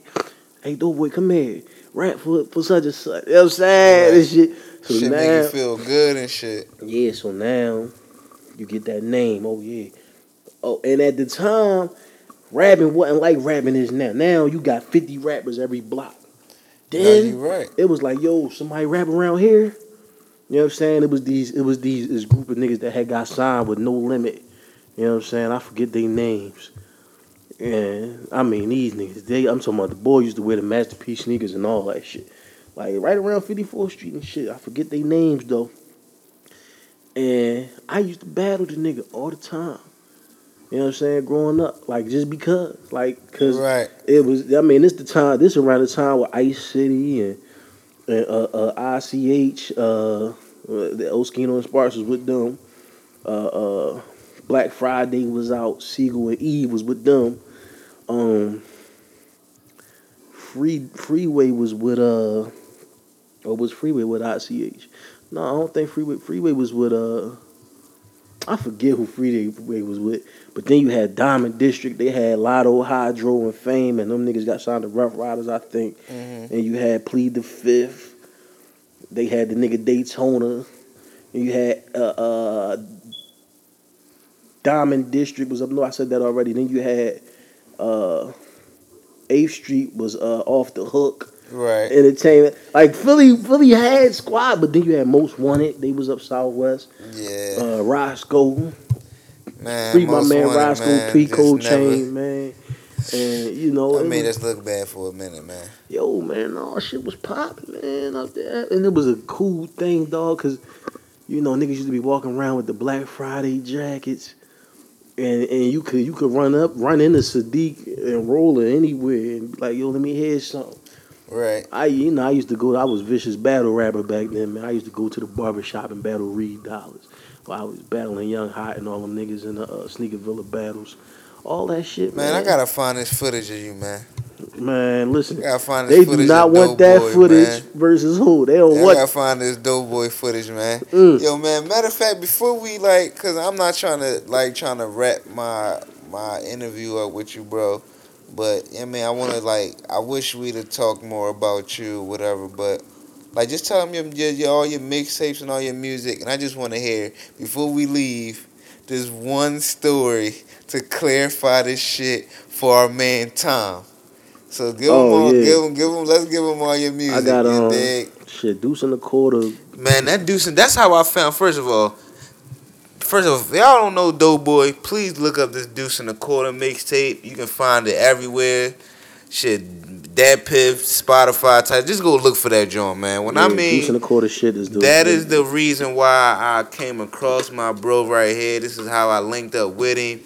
Hey, though boy, come here. Rap for, for such and such. You know what I'm saying? This shit. So shit now, make you feel good and shit. yeah, so now you get that name. Oh yeah. Oh, and at the time, rapping wasn't like rapping is now. Now you got 50 rappers every block. Then you right. it was like, yo, somebody rap around here. You know what I'm saying? It was these it was these this group of niggas that had got signed with no limit. You know what I'm saying? I forget their names. And I mean these niggas, they I'm talking about the boy used to wear the masterpiece sneakers and all that shit. Like right around 54th Street and shit. I forget their names though. And I used to battle the nigga all the time. You know what I'm saying? Growing up. Like just because. Like cause Right. it was I mean this the time this around the time with Ice City and and uh, uh ICH uh the Oskino and Sparks was with them. Uh uh Black Friday was out, Sigel and Eve was with them. Um Free Freeway was with uh or was Freeway with ICH? No, I don't think Freeway Freeway was with uh I forget who Freeway was with. But then you had Diamond District, they had Lotto, Hydro, and Fame, and them niggas got signed to Ruff Ryders, I think. Mhm. And you had Plead the Fifth. They had the nigga Daytona. And you had uh, uh, Diamond District was up north. I said that already. Then you had uh, 8th Street was uh, off the hook Right. entertainment. Like Philly, Philly had squad, but then you had Most Wanted. They was up Southwest. Yeah. Uh, Roscoe, man. free my man wanted, Roscoe, man, P. Cold Chain, man. And you know, That it made was- us look bad for a minute, man. yo, man, all shit was popping, man, up there. And it was a cool thing, dog, because, you know, niggas used to be walking around with the Black Friday jackets. And and you could you could run up, run into Sadiq and Roller anywhere and be like, yo, let me hear something. Right. I you know, I used to go I was vicious battle rapper back then, man. I used to go to the barber shop and battle Reed Dollaz. While I was battling Young Hot and all them niggas in the uh, Sneaker Villa battles. All that shit, man. Man, I gotta find this footage of you, man. Man, listen. I gotta find this They do not want that Boy, footage Man. versus who. They don't Yeah, I want gotta find this dope boy footage, man. Mm. Yo, man. Matter of fact, before we like, cause I'm not trying to like trying to wrap my my interview up with you, bro. But I mean, I want to like, I wish we'd have talked more about you, whatever. But like, just tell them your, your, your all your mixtapes and all your music, and I just want to hear before we leave this one story to clarify this shit for our man Tom. So give Oh, all, yeah. give him, give him, let's give him all your music. I got, you um, dig? shit, Deuce in the quarter. Man, that Deuce, and that's how I found. First of all, first of all, if y'all don't know Doughboy, please look up this Deuce in the Quarter mixtape. You can find it everywhere. Shit, DatPiff, Spotify type. Just go look for that joint, man. When I Yeah, Deuce mean, the quarter shit is that is the reason why I came across my bro right here. This is how I linked up with him.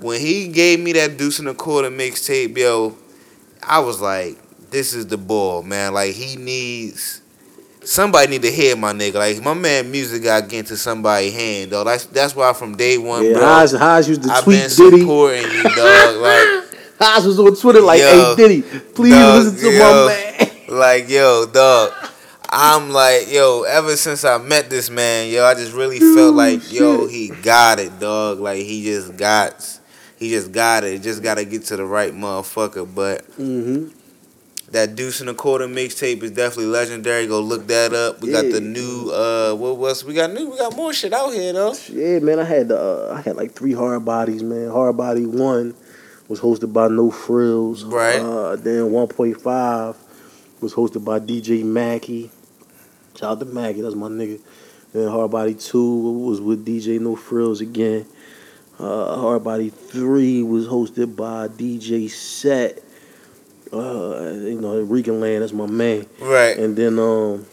When he gave me that Deuce in the Quarter mixtape, yo, I was like, this is the ball, man. Like he needs somebody need to hear my nigga. Like my man music got get into somebody's hand, though. That's that's why from day one, Yeah, bro. Haas, Haas used to I've tweet been Diddy. supporting you, dog. Like Haas was on Twitter like, Yo, hey Diddy, please dog, listen to yo. my man. like yo, dog. I'm like, yo, ever since I met this man, yo, I just really felt like, yo, he got it, dog. Like he just got he just got it. Just gotta get to the right motherfucker. But hmm that Deuce and a Quarter mixtape is definitely legendary. Go look that up. We got the new uh what was we got new we got more shit out here though. Yeah, man, I had uh, I had like three hard bodies, man. Hard body one was hosted by No Frills. Right. Uh, then one point five was hosted by DJ Mackey. Shout out to Mackey, that's my nigga. Then hard body two was with DJ No Frills again. Uh, Hard Body Three was hosted by DJ Set. Uh, you know, Rican Land. That's my man. Right. And then um,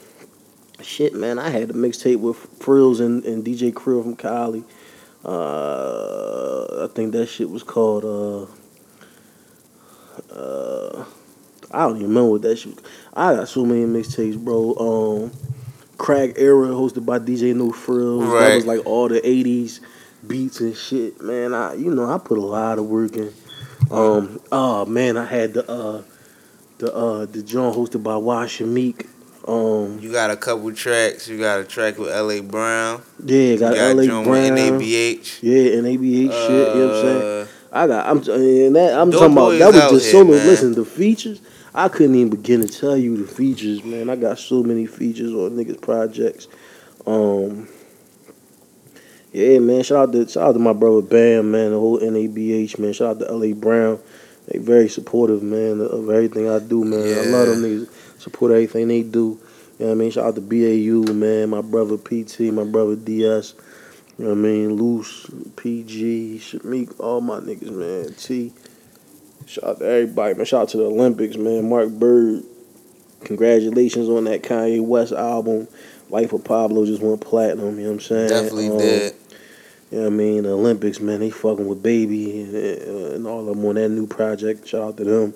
shit, man, I had a mixtape with Frills and, and DJ Krill from Cali. Uh, I think that shit was called. Uh, uh, I don't even remember what that shit. I got so many mixtapes, bro. Um, Crack Era hosted by DJ No Frills. Right. That was like all the '80s beats and shit. Man, I you know I put a lot of work in. Um, oh man, I had the uh, the uh, the joint hosted by Wash and Meek. Um, You got a couple tracks. You got a track with L.A. Brown. yeah, You got, got LA joint with Brown. NABH. Yeah, and ABH shit. You know what I'm saying? Uh, I got. I'm. And that, I'm talking about that was just here, solo. man. Listen, the features. I couldn't even begin to tell you the features, man. I got so many features on niggas projects. Um. Yeah, man. Shout out to shout out to my brother Bam, man. The whole NABH, man. Shout out to LA Brown. They very supportive, man, of everything I do, man. I love them niggas. Support everything they do. You know what I mean? Shout out to BAU, man. My brother PT, my brother DS. You know what I mean? Loose, PG, Shamik, all my niggas, man. T. Shout out to everybody, man. Shout out to the Olympics, man. Mark Bird. Congratulations on that Kanye West album. Life of Pablo just went platinum, you know what I'm saying? definitely Um, did. You know what I mean? The Olympics, man, they fucking with Baby and, uh, and all of them on that new project. Shout out to them.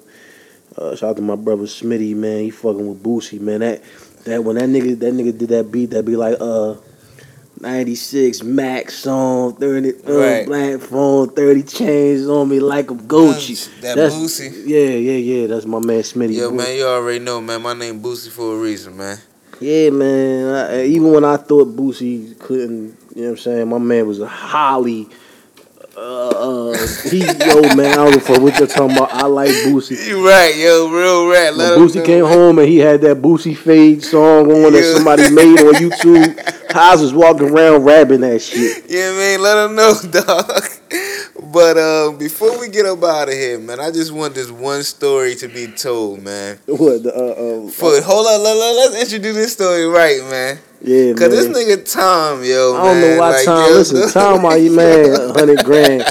Uh, shout out to my brother Smitty, man. He fucking with Boosie, man. That that when that nigga that nigga did that beat, that be like uh 96 Max song, 30 uh, Right. black phone, 30 chains on me like a Gucci. That That's- Boosie. Yeah, yeah, yeah. That's my man Smitty. Yo, man, you already know, man. My name Boosie for a reason, man. Yeah, man. I, even when I thought Boosie couldn't, you know what I'm saying? My man was a Holly. Uh, uh, he, yo, man, I don't know what you're talking about. I like Boosie. You right, yo, real. When Let 'em Boosie came home and he had that Boosie Fade song on that somebody made on YouTube. Haas was walking around rapping that shit. Yeah, man, let him know, dog. But uh, before we get up out of here, man, I just want this one story to be told, man. What? The, uh, uh, For hold on, let, let, let's introduce this story right, man. Yeah, Cause man. this nigga Tom, yo, I don't man, know why like, Tom. yo, listen, Tom, my man, hundred grand,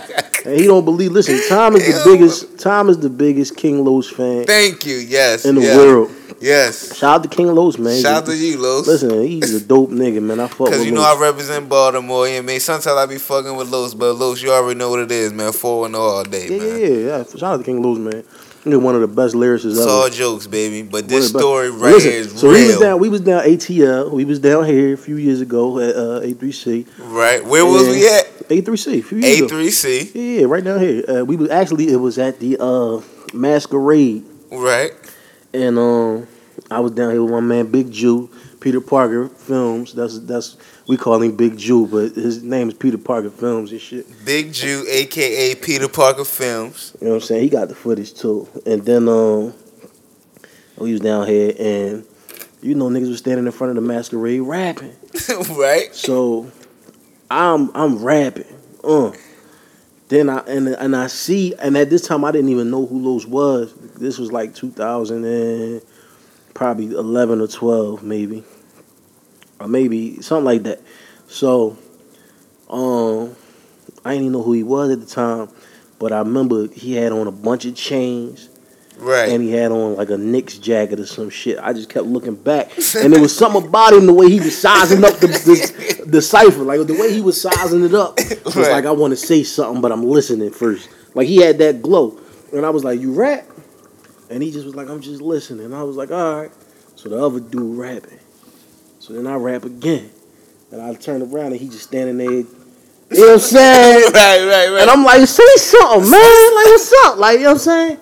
and he don't believe. Listen, Tom is the biggest. Tom is the biggest King Los fan Thank you, yes, in the yes, world. Yes. Shout out to King Los, man. Shout out to you, Los. Listen, he's a dope nigga, man. I fuck with Cause you know Los. I represent Baltimore, yeah, man. Sometimes I be fucking with Los, but Los, you already know what it is, man. Four and all day, yeah, man. yeah, yeah, yeah. Shout out to King Los, man. He's one of the best lyricists It's all jokes, baby. But this story right Listen, here is so real. we was down. We was down ATL. We was down here a few years ago at uh, A3C. right? Where was Yeah. we at? A3C. A few years A ago. three C. Yeah, yeah, right down here. Uh, we was actually it was at the uh, masquerade, Right. and um, I was down here with my man Big Jew, Peter Parker Films. That's that's we call him Big Jew, but his name is Peter Parker Films and shit. Big Jew, aka Peter Parker Films. You know what I'm saying? He got the footage too. And then um we was down here and you know niggas was standing in front of the masquerade rapping. right. So I'm I'm rapping. Uh. Then I and and I see and at this time I didn't even know who Los was. This was like 2000 and probably 11 or 12 maybe. Or maybe something like that. So um I didn't even know who he was at the time, but I remember he had on a bunch of chains Right. and he had on like a Knicks jacket or some shit. I just kept looking back, and there was something about him the way he was sizing up the the, the cipher, like the way he was sizing it up. It was Right. like I want to say something, but I'm listening first. Like he had that glow, and I was like, "You rap?" And he just was like, "I'm just listening." I was like, "All right." So the other dude rapping. So then I rap again, and I turn around and he just standing there. You know what I'm saying? right, right, right. And I'm like, say something, man. Like, what's up? Like, you know what I'm saying?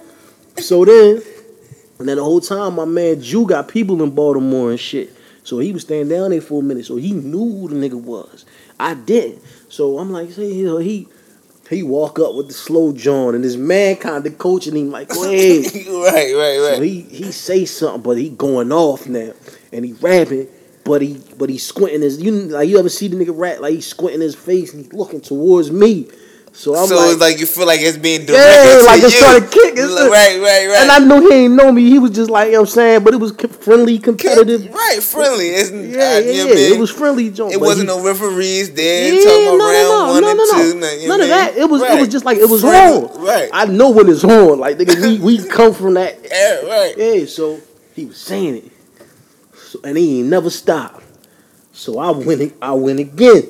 So then, and then the whole time, my man Jew got people in Baltimore and shit. So he was standing down there for a minute. So he knew who the nigga was. I didn't. So I'm like, say, you know, he he walk up with the slow John, and this man kind of coaching him like, go ahead. right, right, So right. he he say something, but he going off now, and he rapping, but he but he squinting his. You like you ever see the nigga rap like he squinting his face and he looking towards me. So I'm so like, it's like you feel like it's being directed yeah, like you. it's trying to kick. It's Right, right, right. And I know he ain't know me. He was just like, you know what I'm saying? But it was friendly, competitive. Right, friendly. It's, Yeah, yeah, yeah. I mean? It was friendly, John. It wasn't he- no referees there Yeah, talking no, round no, one no, no, no. two. you None of that. It was it was just like it was Friendly, wrong. Right. I know when it's on. Like nigga, we we come from that. yeah, right. Yeah, so he was saying it, so, and he ain't never stopped. So I went. I went again.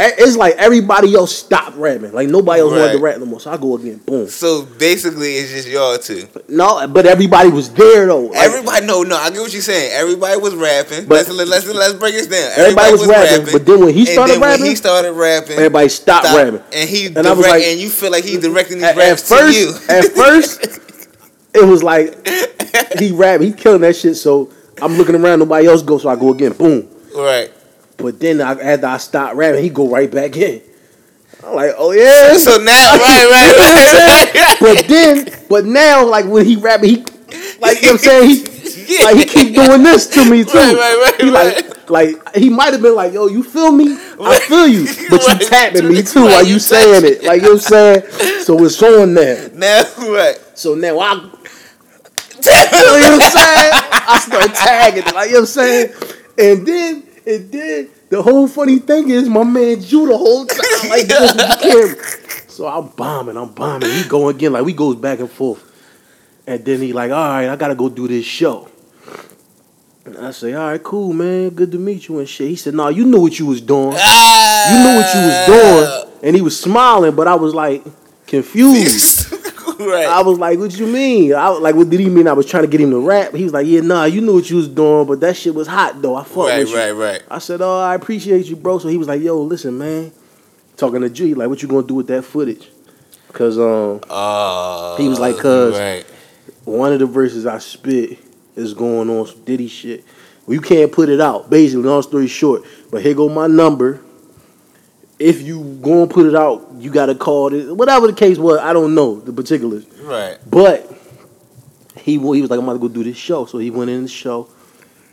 It's like everybody else stopped rapping. Like nobody else wanted to rap no more. So I go again. Boom. So basically, it's just y'all two. No, but everybody was there though. Like, Everybody, no, no, I get what you're saying. Everybody was rapping. But- let's, let's let's break this down. Everybody was rapping, but then when he started rapping, he started rapping, everybody stopped stop, rapping. and he And I was direct, like- and you feel like he directing these At, at raps first, to you. at first, it was like he rap, he killing that shit. So I'm looking around, nobody else goes, so I go again, boom. right. But then I, after I stop rapping, he go right back in. I'm like, oh yeah. So now, right, right, right, right. But then, but now, like when he rapping, he like you know what I'm saying, he like he keep doing this to me too. Right, right, right, he like like he might have been like, yo, you feel me? I feel you, but you tapping me too while you saying it. Like you know what I'm saying. So it's on there. Now, right. So now I, you know what I'm saying? I start tagging, it, like you know what I'm saying. And then, and then the whole funny thing is, my man Jew the whole time like this camera. So I'm bombing, I'm bombing. He go again, like we goes back and forth. And then he like, all right, I gotta go do this show. And I say, all right, cool, man, good to meet you and shit. He said, nah, you knew what you was doing. You knew what you was doing. And he was smiling, but I was like confused. right. I was like, "What you mean?" I was like, "What did he mean?" I was trying to get him to rap. He was like, "Yeah, nah, you knew what you was doing, but that shit was hot though. I fuck right, with you." right, right. I said, "Oh, I appreciate you, bro." So he was like, "Yo, listen, man." Talking to G, like, "What you gonna do with that footage?" Cause um, Oh, He was like, "Cuz." right. one of the verses I spit is going on some Diddy shit. Well, you can't put it out. Basically, long story short. But here go my number. If you gonna put it out, you gotta call it. Whatever the case was, I don't know the particulars. Right. But he he was like, I'm about to go do this show. So he went in the show.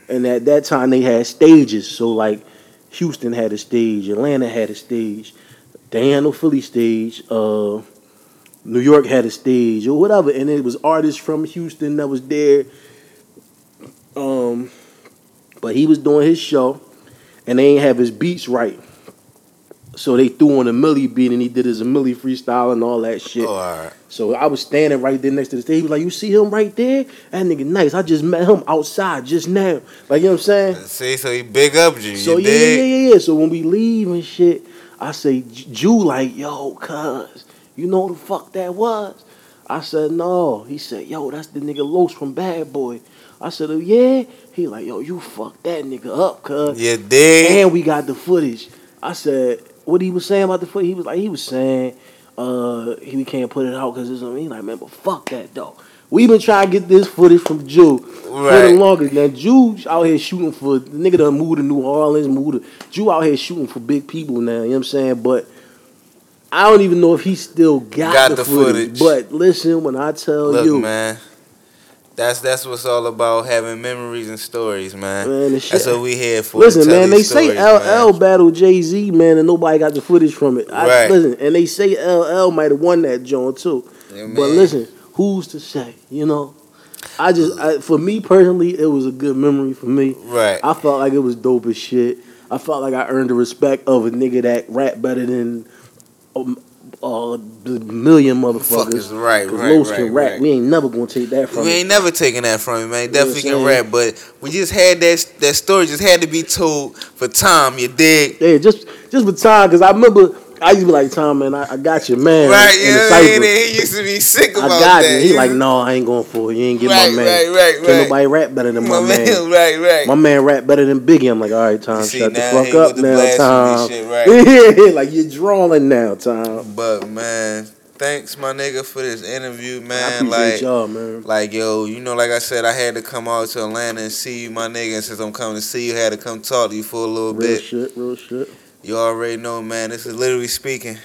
And at that time they had stages. So like Houston had a stage, Atlanta had a stage, had Philly stage, uh New York had a stage or whatever. And it was artists from Houston that was there. Um but he was doing his show and they ain't have his beats right. So they threw on a Millie beat and he did his Millie freestyle and all that shit. Oh, all right. So I was standing right there next to the stage. He was like, "You see him right there? That nigga nice. I just met him outside just now. Like you know what I'm saying? Uh, see, so he big up you. So you yeah, yeah, dig? yeah, yeah, yeah. So when we leave and shit, I say, Jew, like, yo, cuz, you know who the fuck that was? I said, no. He said, yo, that's the nigga Los from Bad Boy. I said, oh yeah. He like, yo, you fucked that nigga up, cuz. Yeah, dig? And we got the footage. I said, what he was saying about the foot. He was like, he was saying, uh, he can't put it out because it's on me. Like, man, but fuck that though. We been trying to get this footage from Jew for Right. the longest. Now Jew out here shooting for the nigga done moved to New Orleans, moved to Jew out here shooting for big people now. You know what I'm saying? But I don't even know if he still got, Got the, the footage. footage. But listen, when I tell Look, you, man. That's that's what's all about having memories and stories, man. Man, That's what we here for. Listen, man, they say LL man. battled Jay Z, man, and nobody got the footage from it. I, Right. Listen, and they say LL might have won that joint too. Yeah, But listen, who's to say? You know, I just, I, for me personally, it was a good memory for me. Right. I felt like it was dope as shit. I felt like I earned the respect of a nigga that rap better than um, um, uh, a million motherfuckers. Fuckers, right, right, Los right, can rap. right. We ain't never gonna take that from you. We him. ain't never taking that from you, man. Definitely can rap, but we just had that that story just had to be told for time. You dig? Yeah, just just for time, cause I remember I used to be like, Tom, man, I, I got your man right? You know what I mean? he used to be sick about that. I got that. you. He you like, no, I ain't going for it. You ain't get Right, my man. right, right, Can't right. nobody rap better than my, My man. man, right, right. My man rap better than Biggie. I'm like, all right, Tom, see, shut the fuck up the now, Tom. shit, right. like you're drawing now, Tom. But man, thanks my nigga for this interview, I man. appreciate Like, y'all, man. like yo, you know, like I said, I had to come out to Atlanta and see you, my nigga. And since I'm coming to see you, I had to come talk to you for a little Real bit. Real shit, real shit. You already know, man. This is literally speaking.